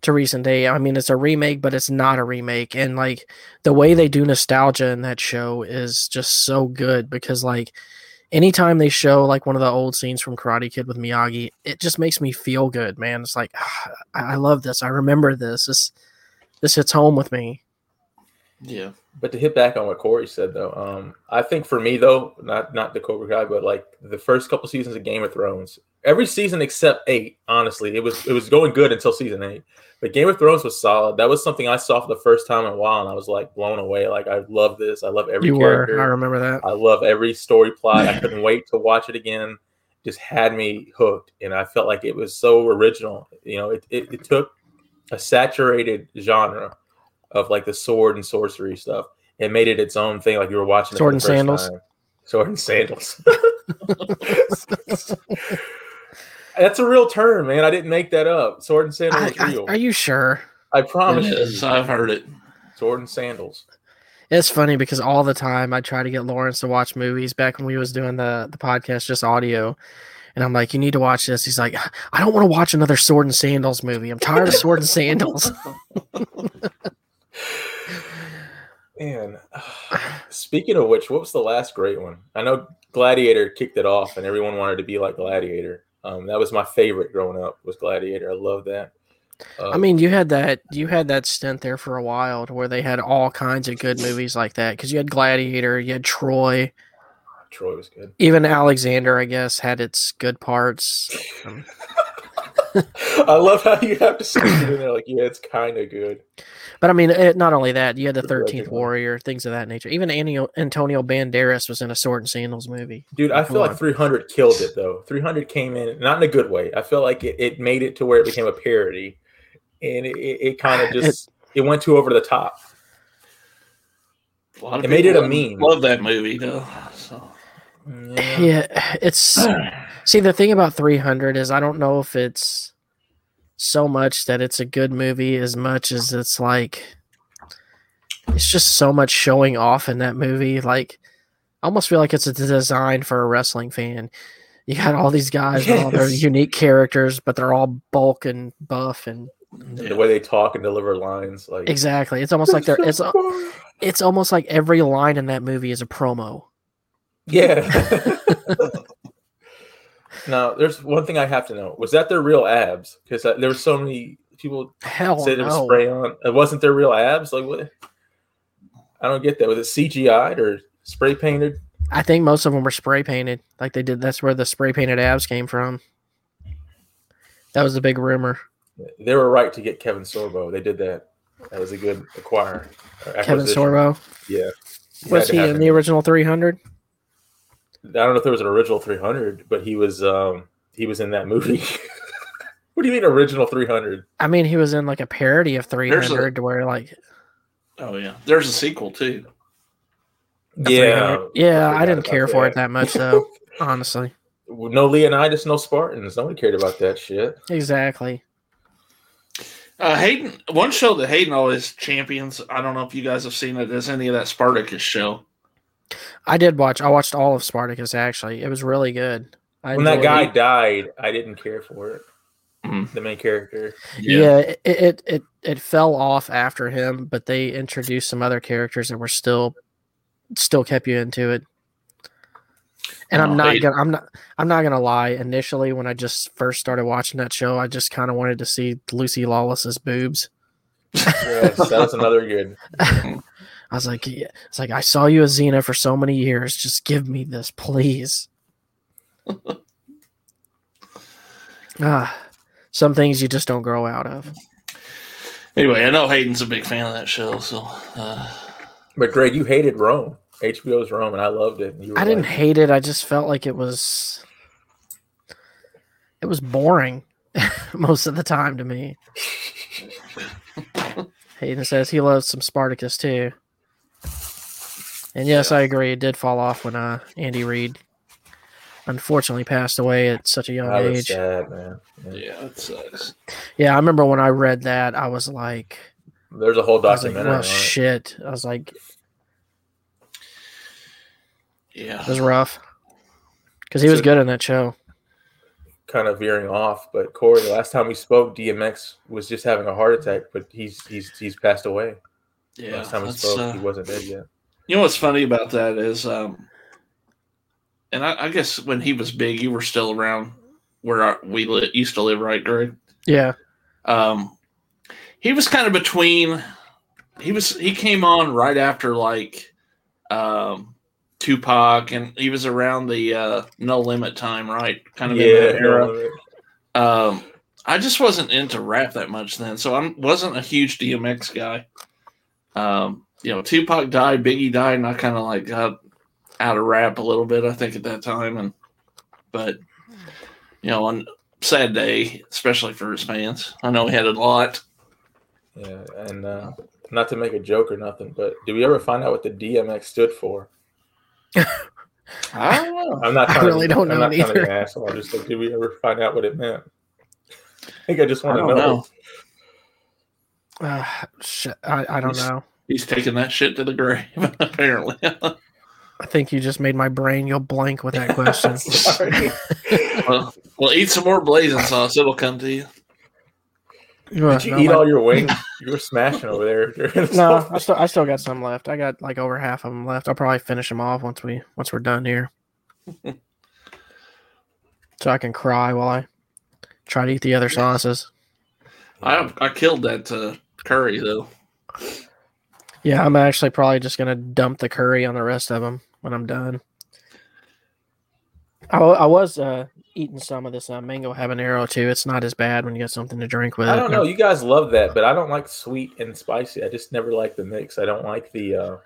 to recent day. I mean, it's a remake, but it's not a remake. And like the way they do nostalgia in that show is just so good because like anytime they show like one of the old scenes from Karate Kid with Miyagi, it just makes me feel good, man. It's like "Ah, I, I love this. I remember this. This this hits home with me. Yeah, But to hit back on what Corey said, though, um, I think for me though, not not the Cobra Kai, but like the first couple seasons of Game of Thrones, every season except eight, honestly, it was it was going good until season eight. But Game of Thrones was solid. That was something I saw for the first time in a while, and I was like blown away. Like I love this. I love every you character. were. I remember that. I love every story plot. I [LAUGHS] couldn't wait to watch it again. Just had me hooked, and I felt like it was so original. You know, it, it, it took a saturated genre of like the sword and sorcery stuff and made it its own thing. Like you were watching Sword and sandals? time. Sword and sandals. [LAUGHS] [LAUGHS] That's a real term, man. I didn't make that up. Sword and sandals I- is I- real. are you sure? I it promise you. I've heard it. Sword and sandals. It's funny because all the time I try to get Lawrence to watch movies back when we was doing the the podcast just audio. And I'm like, you need to watch this. He's like, I don't want to watch another sword and sandals movie. I'm tired of sword and sandals. [LAUGHS] Man, speaking of which, what was the last great one? I know Gladiator kicked it off, and everyone wanted to be like Gladiator. Um, that was my favorite growing up. Was Gladiator? I love that. Uh, I mean, you had that you had that stint there for a while where they had all kinds of good movies like that because you had Gladiator, you had Troy, Troy was good. even Alexander, I guess, had its good parts. [LAUGHS] [LAUGHS] I love how you have to stick it in there. Like, yeah, it's kind of good. But I mean, it, not only that, you had the Thirteenth. Warrior, things of that nature. Even Antonio, Antonio Banderas was in a sword and sandals movie. Dude, I Come feel like 300 killed it though. 300 came in not in a good way. I feel like it, it made it to where it became a parody, and it, it, it kind of [LAUGHS] just it, went too over the top. A lot of It made it a meme. Love that movie though. So Yeah. Yeah, it's see the thing about 300 is I don't know if it's so much that it's a good movie as much as it's like it's just so much showing off in that movie. Like, I almost feel like it's a design for a wrestling fan. You got all these guys with all their unique characters, but they're all bulk and buff and The way they talk and deliver lines, like exactly. It's almost like they're it's [LAUGHS] it's almost like every line in that movie is a promo. Yeah. [LAUGHS] now, there's one thing I have to know: was that their real abs? Because uh, there were so many people Hell say there was spray on. It wasn't their real abs. Like what? I don't get that. Was it CGI'd or spray painted? I think most of them were spray painted. Like they did. That's where the spray painted abs came from. That was the big rumor. They were right to get Kevin Sorbo. They did that. That was a good acquire. Uh, Kevin. Sorbo Yeah. was he in the original 300? I don't know if there was an original 300, but he was um he was in that movie. [LAUGHS] what do you mean original 300? I mean, he was in like a parody of There's a- 300 to where like oh yeah, there's a sequel too. a 300 yeah. I forgot didn't about care for it that much though. [LAUGHS] honestly, No Leonidas, no Spartans. Nobody cared about that shit. exactly. Uh, Hayden, one show that Hayden always champions. I don't know if you guys have seen it. Is any of that Spartacus show? I did watch. I watched all of Spartacus. Actually, it was really good. I When that guy it. died, I didn't care for it. Mhm. The main character. yeah, it, it it it fell off after him, but they introduced some other characters that were still still kept you into it. And Oh, I'm not they- gonna I'm not I'm not gonna lie. Initially, when I just first started watching that show, I just kind of wanted to see Lucy Lawless's boobs. Yes, that was another good. [LAUGHS] I was like, yeah. it's like I saw you as Xena for so many years. Just give me this, please. [LAUGHS] ah, some things you just don't grow out of. Anyway, I know Hayden's a big fan of that show, so uh, But Greg, you hated Rome, HBO's Rome, and I loved it. You were I didn't hate it. I just felt like it was it was boring [LAUGHS] most of the time to me. [LAUGHS] Hayden says he loves some Spartacus too. And yes, I agree. It did fall off when uh, Andy Reid unfortunately passed away at such a young I was age. sad, man. Yeah. Yeah, it sucks. Yeah, I remember when I read that, I was like, There's a whole I was like, documentary well, on shit. I was like, Yeah. it was rough because he was So- good in that show. kind of veering off, but Corey, the last time we spoke, DMX was just having a heart attack, but he's he's he's passed away. Yeah. last time we that's, spoke, uh, he wasn't dead yet. You know what's funny about that is, um, and I, I guess when he was big, you were still around where I, we li- used to live, right, Greg? Yeah, Um, he was kind of between. He was he came on right after like um, Tupac, and he was around the uh, No Limit time, right? Kind of in that era. Um, I just wasn't into rap that much then, so I wasn't a huge DMX guy. Um, you know, Tupac died, Biggie died, and I kind of like got out of rap a little bit. I think at that time, and but you know, on sad day, especially for his fans. I know he had a lot. Yeah, and uh, not to make a joke or nothing, but did we ever find out what the DMX stood for? I don't know. I'm not. I really to, don't I'm know not trying to be either. an asshole. I'm just like, did we ever find out what it meant? I think I just want to know. know. uh, shit, I, I don't know. He's taking that shit to the grave, [LAUGHS] apparently. I think you just made my brain go blank with that question. [LAUGHS] Sorry. well, well, eat some more blazing sauce; it'll come to you. Uh, Did you no, eat my- all your wings? [LAUGHS] You were smashing over there. no. I still I still got some left. I got like over half of them left. I'll probably finish them off once we once we're done here, so I can cry while I try to eat the other sauces. I I killed that uh, curry though. Yeah, I'm actually probably just gonna dump the curry on the rest of them when I'm done. I, I was uh, eating some of this uh, mango habanero too. It's not as bad when you got something to drink with I don't know. You guys love that, but I don't like sweet and spicy. I just never like the mix. I don't like the. uh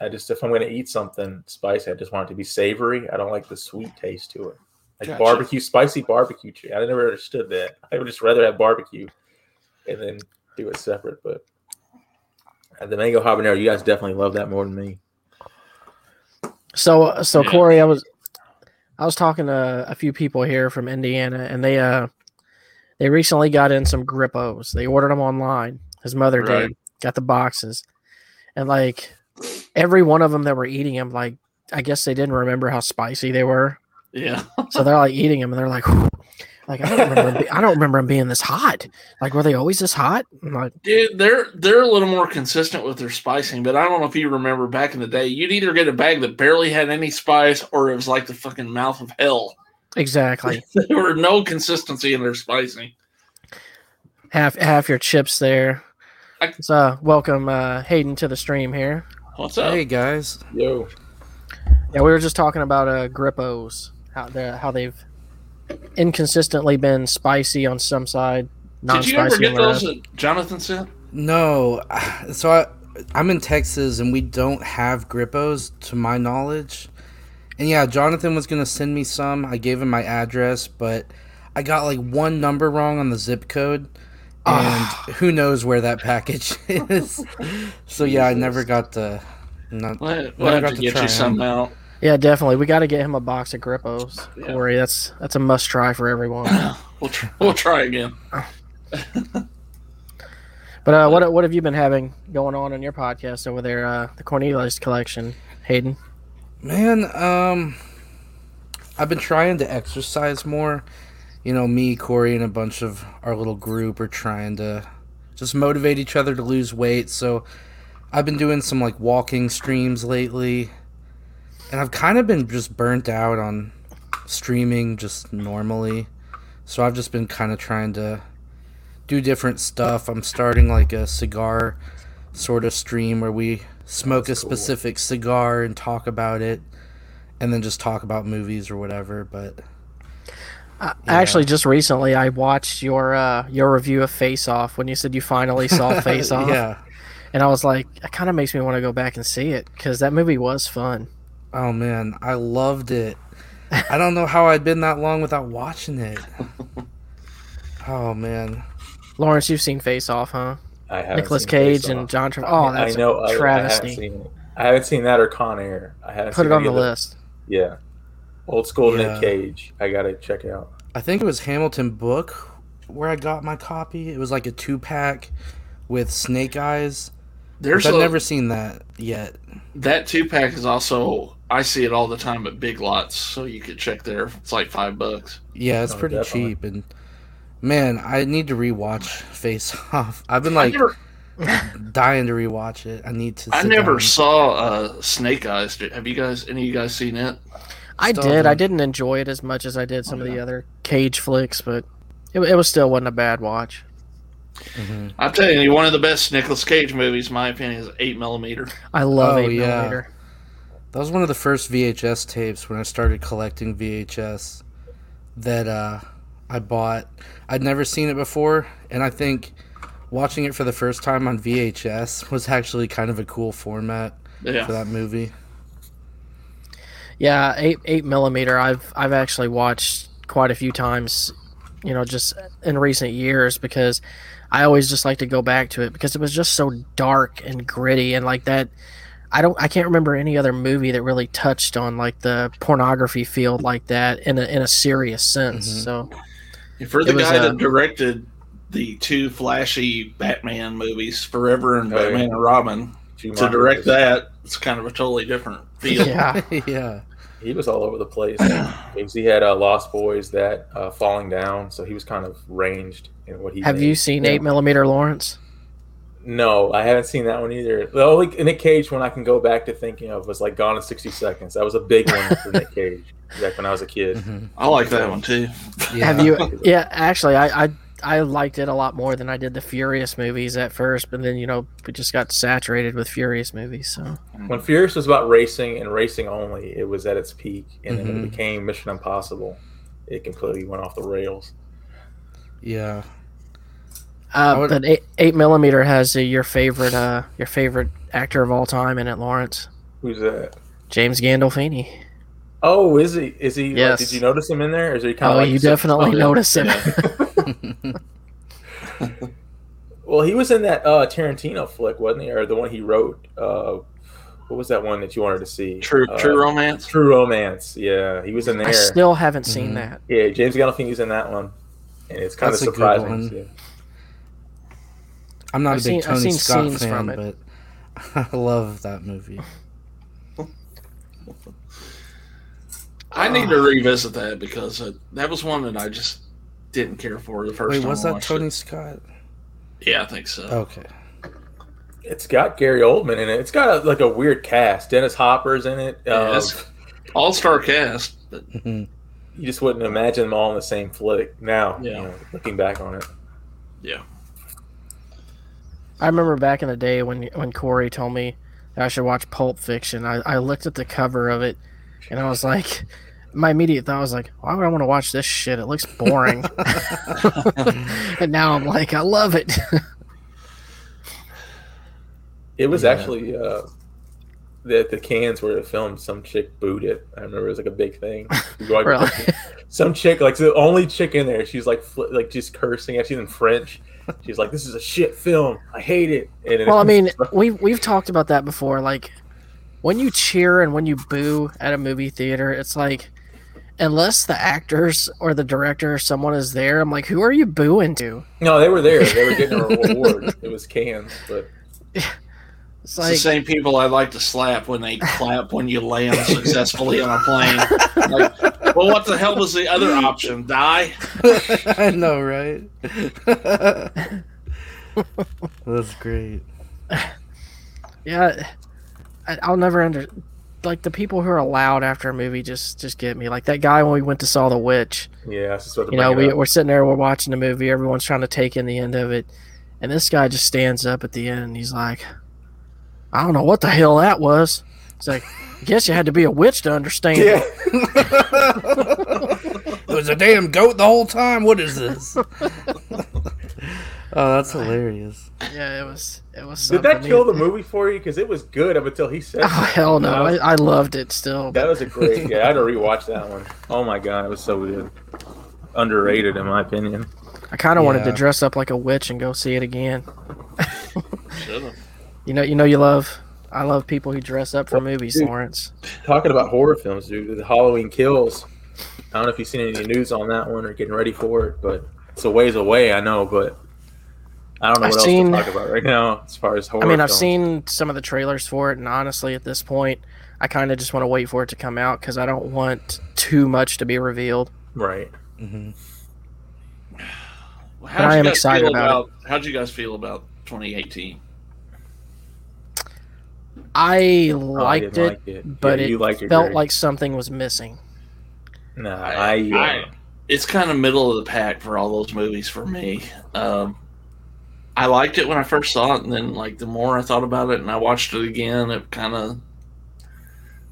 I just if I'm going to eat something spicy, I just want it to be savory. I don't like the sweet taste to it. Like Gotcha. barbecue, spicy barbecue. chicken. I never understood that. I would just rather have barbecue and then do it separate. But the mango habanero, you guys definitely love that more than me. So so Yeah. Corey, I was I was talking to a few people here from Indiana, and they uh they recently got in some Grippos. They ordered them online. His mother Right. did. Got the boxes, and like every one of them that were eating them, like I guess they didn't remember how spicy they were, Yeah, so they're like eating them, and they're like. Like I don't remember, 'em be- I don't remember them being this hot. Like, were they always this hot? Like, dude, they're they're a little more consistent with their spicing, but I don't know if you remember back in the day, you'd either get a bag that barely had any spice, or it was like the fucking mouth of hell. exactly. [LAUGHS] there were no consistency in their spicing. half half your chips there. I- So welcome uh, Hayden to the stream here. What's up? Hey guys. Yo, Yeah, we were just talking about uh, Grippos, how they how they've inconsistently been spicy on some side, Did you ever non-spicy get on the those that Jonathan sent? No, [SIGHS] so I, I'm in Texas and we don't have Grippos to my knowledge. And yeah, Jonathan was gonna send me some. I gave him my address, but I got like one number wrong on the zip code, ah. and who knows where that package [LAUGHS] is. so yeah, I never got the. Not, We'll, never we'll have got to to get try you 'em. some out. Yeah, definitely. We got to get him a box of Grippos, Yeah. Corey. That's that's a must try for everyone. [COUGHS] We'll try, we'll try again. [LAUGHS] But uh, what what have you been having going on in your podcast over there? Uh, the Cornelius collection, Hayden. Man, um, I've been trying to exercise more. You know, me, Corey, and a bunch of our little group are trying to just motivate each other to lose weight. So I've been doing some like walking streams lately, and I've kind of been just burnt out on streaming just normally. So I've just been kind of trying to do different stuff. I'm starting like a cigar sort of stream where we smoke That's a cool. specific cigar and talk about it and then just talk about movies or whatever but I Actually, just recently I watched your uh, your review of Face Off when you said you finally saw [LAUGHS] Face Off. yeah and I was like, it kind of makes me want to go back and see it because that movie was fun. Oh man, I loved it. I don't know how I'd been that long without watching it. [LAUGHS] Oh man, Lawrence, you've seen Face Off, huh? I haven't Nicolas Cage and John Travolta. Oh, I know a of it. I haven't seen it. I haven't seen that or Con Air. I haven't Put seen it on the of list. Yeah, old school Yeah. Nick Cage. I gotta check it out. I think it was Hamilton Book where I got my copy. It was like a two pack with Snake Eyes. There's Which I've never seen that yet. that two pack is also I see it all the time at Big Lots, so you could check there. It's like five bucks. Yeah, it's Oh, pretty definitely. cheap and man, I need to rewatch Face [LAUGHS] Off. I've been like never, [LAUGHS] dying to rewatch it. I need to. I never down. saw uh, Snake Eyes. Have you guys? Any of you guys seen it? I Still did. I haven't- didn't enjoy it as much as I did some Oh, of the other Cage flicks, but it, it was still wasn't a bad watch. Mhm. I'm telling you, one of the best Nicolas Cage movies, in my opinion, is Eight Millimeter. I love Oh, eight yeah. millimeter. That was one of the first VHS tapes when I started collecting VHS that uh, I bought. I'd never seen it before, and I think watching it for the first time on VHS was actually kind of a cool format for that movie. Yeah, eight eight millimeter. I've I've actually watched quite a few times, you know, just in recent years because I always just like to go back to it because it was just so dark and gritty and like that. I don't. I can't remember any other movie that really touched on like the pornography field like that in a in a serious sense. Mhm. So for the It was, guy uh, that directed the two flashy Batman movies, Forever and Oh, yeah. Batman and Robin, to direct was- that, it's kind of a totally different feel. yeah, [LAUGHS] yeah. He was all over the place. [CLEARS THROAT] Because he had uh, Lost Boys that uh, falling down, so he was kind of ranged in what he. have made. you seen Yeah. eight millimeter, Lawrence? No, I haven't seen that one either. The only Nick Cage one I can go back to thinking of was like Gone in sixty seconds. That was a big one for Nick [LAUGHS] Cage back when I was a kid. Mhm. I like that one too. yeah. Have you? [LAUGHS] Yeah, actually, I, I I liked it a lot more than I did the Furious movies at first, but then you know we just got saturated with Furious movies. So When Furious was about racing and racing only, it was at its peak, and then when Mhm. it became Mission Impossible, it completely went off the rails. Yeah. Uh, would- but eight, eight millimeter has uh, your favorite uh your favorite actor of all time in it, Lawrence Who's that? James Gandolfini. Oh, is he? Is he? like, Yes. did you notice him in there? Or is he kind Oh, of like you definitely yeah. notice him. [LAUGHS] Well, he was in that uh, Tarantino flick, wasn't he? Or the one he wrote? Uh, what was that one that you wanted to see? True, Uh, True Romance. True Romance. Yeah, he was in there. I still haven't seen Mhm. that. Yeah, James Gandolfini's in that one, and it's kind That's a of good surprising. One. too. I'm not I've a big seen- Tony Scott fan, from it. but [LAUGHS] I love that movie. I need to revisit that because uh, that was one that I just didn't care for the first Wait, time. was I that watched Tony it. Scott? Yeah, I think so. Okay. It's got Gary Oldman in it. It's got a, like a weird cast. Dennis Hopper's in it. Um, All star cast. But Mhm. you just wouldn't imagine them all in the same flick. Now, Yeah. you know, looking back on it, yeah, I remember back in the day when when Corey told me that I should watch Pulp Fiction. I, I looked at the cover of it, and I was like, [LAUGHS] my immediate thought was like, why would I want to watch this shit? It looks boring. [LAUGHS] [LAUGHS] and now I'm like, I love it. it was Yeah. actually uh, the the Cannes where it filmed. Some chick booed it. I remember it was like a big thing. You go out- really? Some chick, like the only chick in there, she's like fl- like just cursing. She's in French. She's like, "This is a shit film. I hate it." And it Well, I mean, we've we've talked about that before. Like when you cheer and when you boo at a movie theater, it's like unless the actors or the director or someone is there, I'm like, who are you booing to? no, they were there. They were getting a [LAUGHS] reward. it was Cannes, but [LAUGHS] It's it's the same people I like to slap when they clap when you land successfully on a plane. [LAUGHS] Like, well, what the hell was the other option? Die? [LAUGHS] I know, right? [LAUGHS] That's great. yeah, I, I'll never under like the people who are allowed after a movie just just get me. Like that guy when we went to saw The Witch. yeah, I just to You know, we, we're sitting there, we're watching the movie, everyone's trying to take in the end of it, and this guy just stands up at the end and he's like, I don't know what the hell that was. It's like, I guess you had to be a witch to understand. yeah. [LAUGHS] It was a damn goat the whole time. What is this? oh, that's hilarious. Yeah, it was It was. Did that something. kill the movie for you? Because it was good up until he said. [LAUGHS] Oh something. hell no! Was, I, I loved it still. that was a great. [LAUGHS] Yeah, I had to rewatch that one. Oh my god, it was so good. Underrated in my opinion. I kind of wanted to dress up like a witch and go see it again. You know, you know, you love. I love people who dress up for movies, dude. Lawrence. Talking about horror films, dude. The Halloween Kills. I don't know if you've seen any news on that one or getting ready for it, but it's a ways away. I know, but I don't know I've what seen- else to talk about right now as far as horror. I mean, I've seen some of the trailers for it, and honestly, at this point, I kind of just want to wait for it to come out because I don't want too much to be revealed. right. Mm-hmm. How'd I am excited feel about How'd you guys feel about 2018? I Oh, I liked didn't it, like it. but Yeah, it you liked it, felt Greg. like something was missing. No, I- I, uh, I- It's kind of middle of the pack for all those movies for me. Um, I liked it when I first saw it, and then like the more I thought about it and I watched it again, it kind of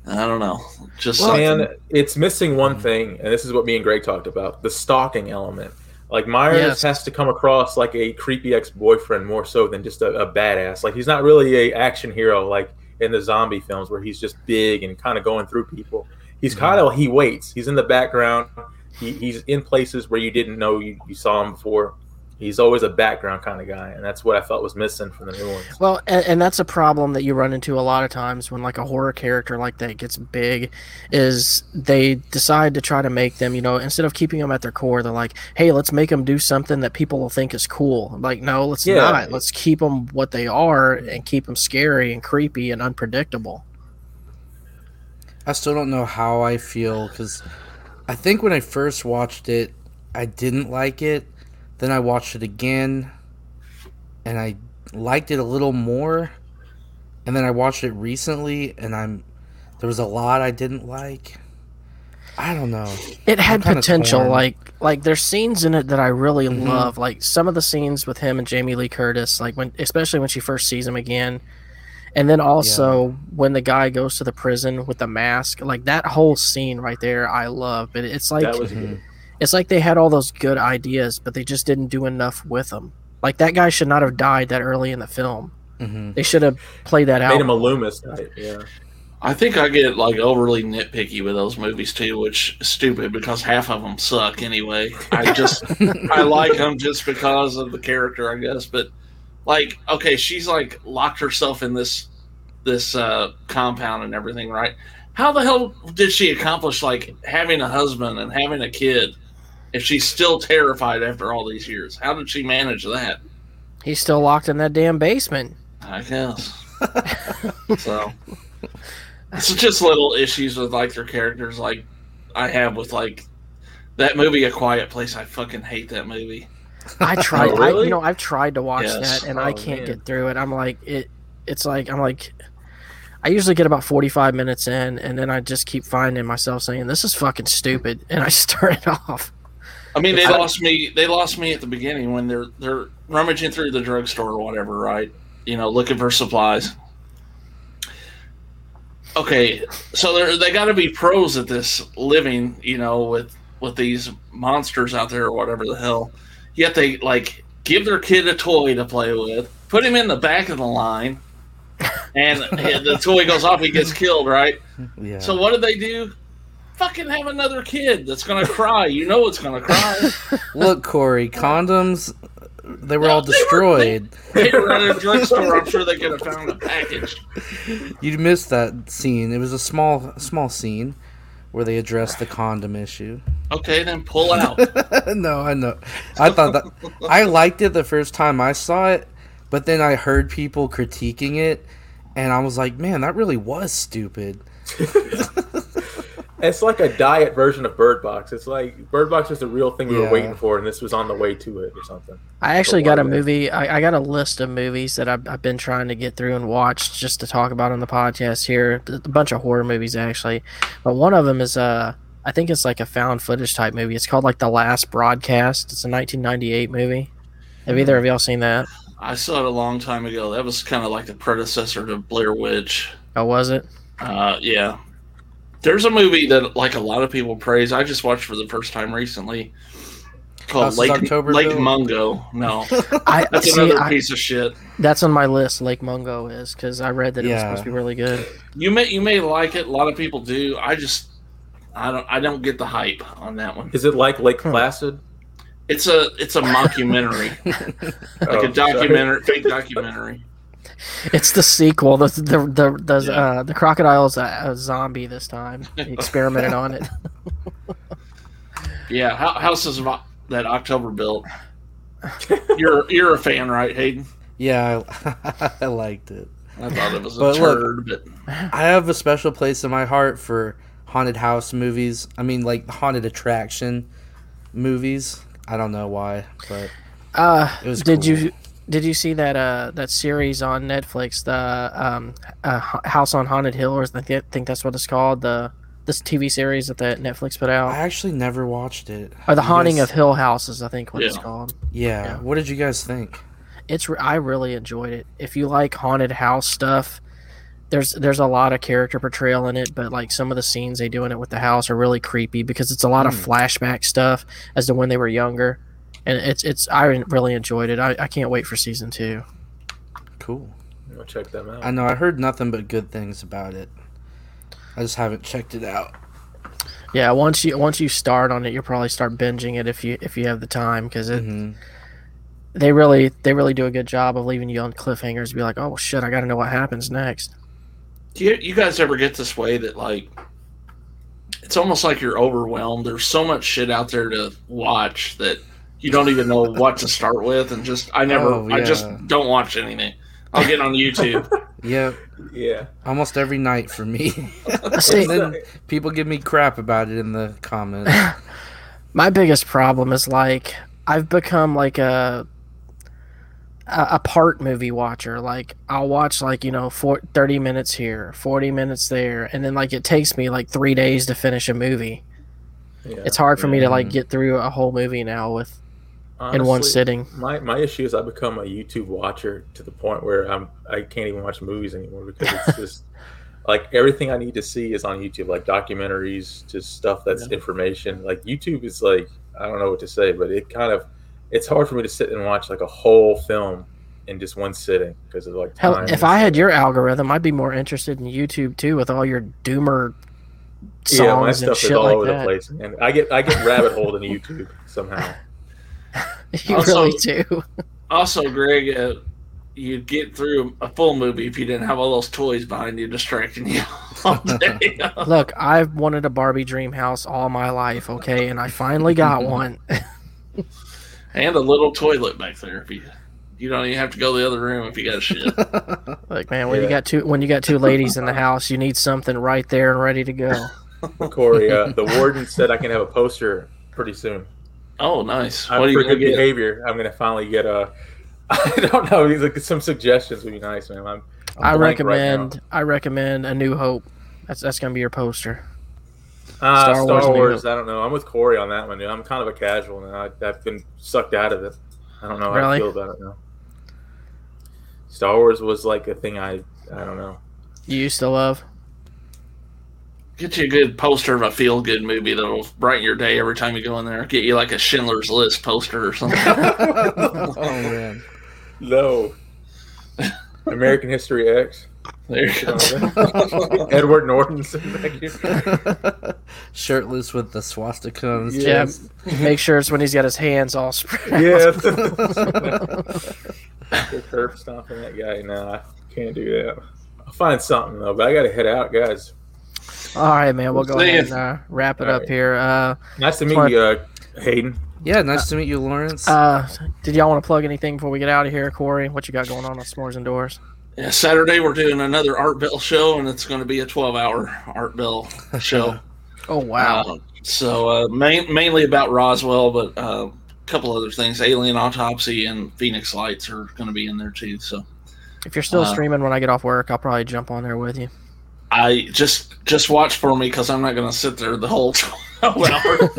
I don't know, just Well, something. man, it's missing one thing, and this is what me and Greg talked about: the stalking element. Like Myers Yes. has to come across like a creepy ex-boyfriend more so than just a, a badass. Like he's not really a action hero like in the zombie films where he's just big and kind of going through people. He's mm-hmm. kind of he waits. He's in the background. He, he's in places where you didn't know you, you saw him before. He's always a background kind of guy, and that's what I felt was missing from the new ones. Well, and, and that's a problem that you run into a lot of times when like a horror character like that gets big, is they decide to try to make them, you know, instead of keeping them at their core, they're like, hey, let's make them do something that people will think is cool. Like, no, let's Yeah. not. Let's keep them what they are and keep them scary and creepy and unpredictable. I still don't know how I feel because I think when I first watched it, I didn't like it. Then I watched it again, and I liked it a little more. And then I watched it recently, and I'm there was a lot I didn't like. I don't know. It had potential, torn. like like there's scenes in it that I really Mhm. love. Like some of the scenes with him and Jamie Lee Curtis, like when especially when she first sees him again. And then also when the guy goes to the prison with the mask, like that whole scene right there, I love. But it's like that was good. It's like they had all those good ideas, but they just didn't do enough with them. Like that guy should not have died that early in the film. hmm They should have played that out. made him a Loomis type. Yeah. I think I get like overly nitpicky with those movies too, which is stupid because half of them suck anyway. I just [LAUGHS] I like them just because of the character, I guess. But like, okay, she's like locked herself in this this uh, compound and everything, right? How the hell did she accomplish like having a husband and having a kid if she's still terrified after all these years? How did she manage that? He's still locked in that damn basement. I guess. [LAUGHS] so it's just little issues with like their characters, like I have with like that movie, A Quiet Place. I fucking hate that movie. I [LAUGHS] tried. Oh, I, you know, I've tried to watch Yes. that, and I Oh, can't man. get through it. I'm like, it. It's like I'm like, I usually get about 45 minutes in, and then I just keep finding myself saying, "This is fucking stupid," and I [LAUGHS] start it off. I mean, they I- lost me. They lost me at the beginning when they're they're rummaging through the drugstore or whatever, right? You know, looking for supplies. Okay, so they they got to be pros at this living, you know, with with these monsters out there or whatever the hell. Yet they like give their kid a toy to play with, put him in the back of the line, and [LAUGHS] the toy goes off. He gets killed, right? Yeah. So what do they do? Fucking have another kid that's gonna cry. You know it's gonna cry. [LAUGHS] Look, Corey, condoms, they were No, all they were- destroyed. they were at a drugstore. I'm sure they could have found a package. You missed that scene. It was a small, small scene where they addressed the condom issue. Okay, then pull out. [LAUGHS] no, I know. I thought that I liked it the first time I saw it, but then I heard people critiquing it, and I was like, man, that really was stupid. [LAUGHS] It's like a diet version of Bird Box. It's like Bird Box was the real thing we Yeah. were waiting for, and this was on the way to it or something. I actually got a movie. I, I got a list of movies that I've, I've been trying to get through and watch just to talk about on the podcast here. A bunch of horror movies actually, but one of them is uh I think it's like a found footage type movie. It's called like The Last Broadcast. It's a 1998 movie. Have either of y'all seen that? I saw it a long time ago. That was kind of like the predecessor to Blair Witch. Oh, was it? Uh, yeah. There's a movie that like a lot of people praise. I just watched for the first time recently called House's Lake October Lake Bill? Mungo. No, [LAUGHS] I that's see, another I- piece of shit. that's on my list. Lake Mungo is because I read that it was supposed to be really good. You may you may like it. A lot of people do. I just I don't I don't get the hype on that one. Is it like Lake Hmm. Placid? It's a it's a mockumentary, [LAUGHS] like Oh, a sorry. documentary, fake documentary. It's the sequel. The the the the, Yeah. uh, the crocodile's a, a zombie this time. [LAUGHS] He experimented on it. Yeah, Hou- houses of that October built. You're you're a fan, right, Hayden? Yeah, I, [LAUGHS] I liked it. I thought it was a But look- turd, but I have a special place in my heart for haunted house movies. I mean, like haunted attraction movies. I don't know why, but Uh, It was did cool. you did you see that uh that series on Netflix, the um uh, House on Haunted Hill, or I think that's what it's called, the this TV series that the Netflix put out? I actually never watched it. or the You Haunting guys- of Hill Houses, I think what it's called. Yeah. Yeah. What did you guys think? It's re- I really enjoyed it. If you like haunted house stuff, there's there's a lot of character portrayal in it, but like some of the scenes they do in it with the house are really creepy because it's a lot of Hmm. flashback stuff as to when they were younger, and it's it's I really enjoyed it. I, I can't wait for season two. Cool. I'll check them out. I know I heard nothing but good things about it. I just haven't checked it out. Yeah, once you once you start on it, you'll probably start binging it if you if you have the time because it hmm they really they really do a good job of leaving you on cliffhangers. Be like, oh shit, I got to know what happens next. do you, you guys ever get this way that like it's almost like you're overwhelmed? There's so much shit out there to watch that you don't even know what to start with, and just I never Oh, I just don't watch anything. I'll get on YouTube. [LAUGHS] Yeah, yeah. almost every night for me. See, [LAUGHS] and then people give me crap about it in the comments. [LAUGHS] my biggest problem is like I've become like a a, a part movie watcher. Like I'll watch like you know for, 30 minutes here, 40 minutes there, and then like it takes me like three days to finish a movie. yeah. It's hard for me to like Mhm. get through a whole movie now with in one sitting. My my issue is I become a YouTube watcher to the point where I'm I can't even watch movies anymore because it's [LAUGHS] just like everything I need to see is on YouTube, like documentaries, just stuff that's information. Like YouTube is like I don't know what to say, but it kind of it's hard for me to sit and watch like a whole film in just one sitting because of like Hell, if I had your algorithm, I'd be more interested in YouTube too, with all your doomer songs yeah, my and stuff is all like over that. the place, and I get I get rabbit holed in YouTube somehow. [LAUGHS] You Also- really do. also, Greg, uh, you'd get through a full movie if you didn't have all those toys behind you distracting you [LAUGHS] all day. [LAUGHS] Look, I've wanted a Barbie dream house all my life, okay, and I finally got one. and a little toilet back there. If you you don't even have to go to the other room if you got shit. like, man, when you got two when you got two ladies in the house, you need something right there and ready to go. Corey, uh, the warden said I can have a poster pretty soon. Oh, nice. Uh, What are you for gonna good get? behavior, I'm gonna finally get a. [LAUGHS] I don't know. These like some suggestions would be nice, man. I'm, I'm I blank right recommend I recommend A New Hope. That's that's gonna be your poster. Uh, Star Star, Wars Wars. I don't know. I'm with Corey on that one. Dude. I'm kind of a casual now. I, I've been sucked out of it. I don't know how Really? I feel about it now. Star Wars was like a thing. I I don't know. You used to love. Get you a good poster of a feel good movie that'll brighten your day every time you go in there. Get you like a Schindler's List poster or something. [LAUGHS] oh man. No. American History X. there you go. [LAUGHS] Edward Norton sitting back here. [LAUGHS] Shirtless with the swastika on his Yeah. chest. Make sure it's when he's got his hands all spread. Yeah. They're curb stomping that guy. No, I can't do that. I'll find something though, but I gotta head out, guys. All right, man. We'll go ahead and uh, wrap it All up right. here. Uh, Nice to meet Smart. you, uh, Hayden. Yeah, nice to meet you, Lawrence. uh, did y'all want to plug anything before we get out of here, Corey? What you got going on on S'mores Indoors? Yeah, Saturday we're doing another Art Bell show, and it's going to be a 12 hour Art Bell show. [LAUGHS] Oh wow! Uh, so uh, main, mainly about Roswell, but uh, a couple other things. Alien Autopsy and Phoenix Lights are going to be in there too. So if you're still uh, streaming when I get off work, I'll probably jump on there with you. I just just watch for me because I'm not going to sit there the whole [LAUGHS] 12 hours.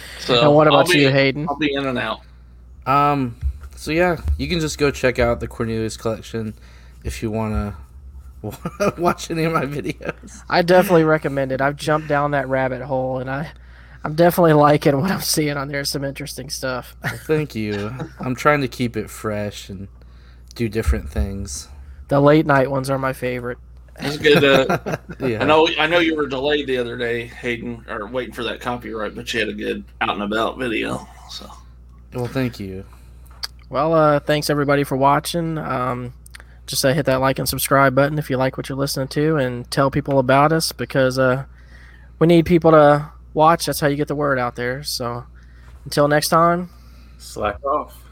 [LAUGHS] so and what about be- you, Hayden? I'll be in and out. Um, so yeah, you can just go check out the Cornelius collection if you want to [LAUGHS] watch any of my videos. I definitely recommend it. I've jumped down that rabbit hole, and I, I'm definitely liking what I'm seeing on there. Some interesting stuff. Thank you. I'm trying to keep it fresh and do different things. The late night ones are my favorite. That's good. Uh, [LAUGHS] Yeah. I know. I know you were delayed the other day, Hayden, or waiting for that copyright, but you had a good out and about video. So Well, thank you. Well, uh, thanks everybody for watching. Um, just uh, hit that like and subscribe button if you like what you're listening to, and tell people about us because uh, we need people to watch. That's how you get the word out there. So until next time. Slack off.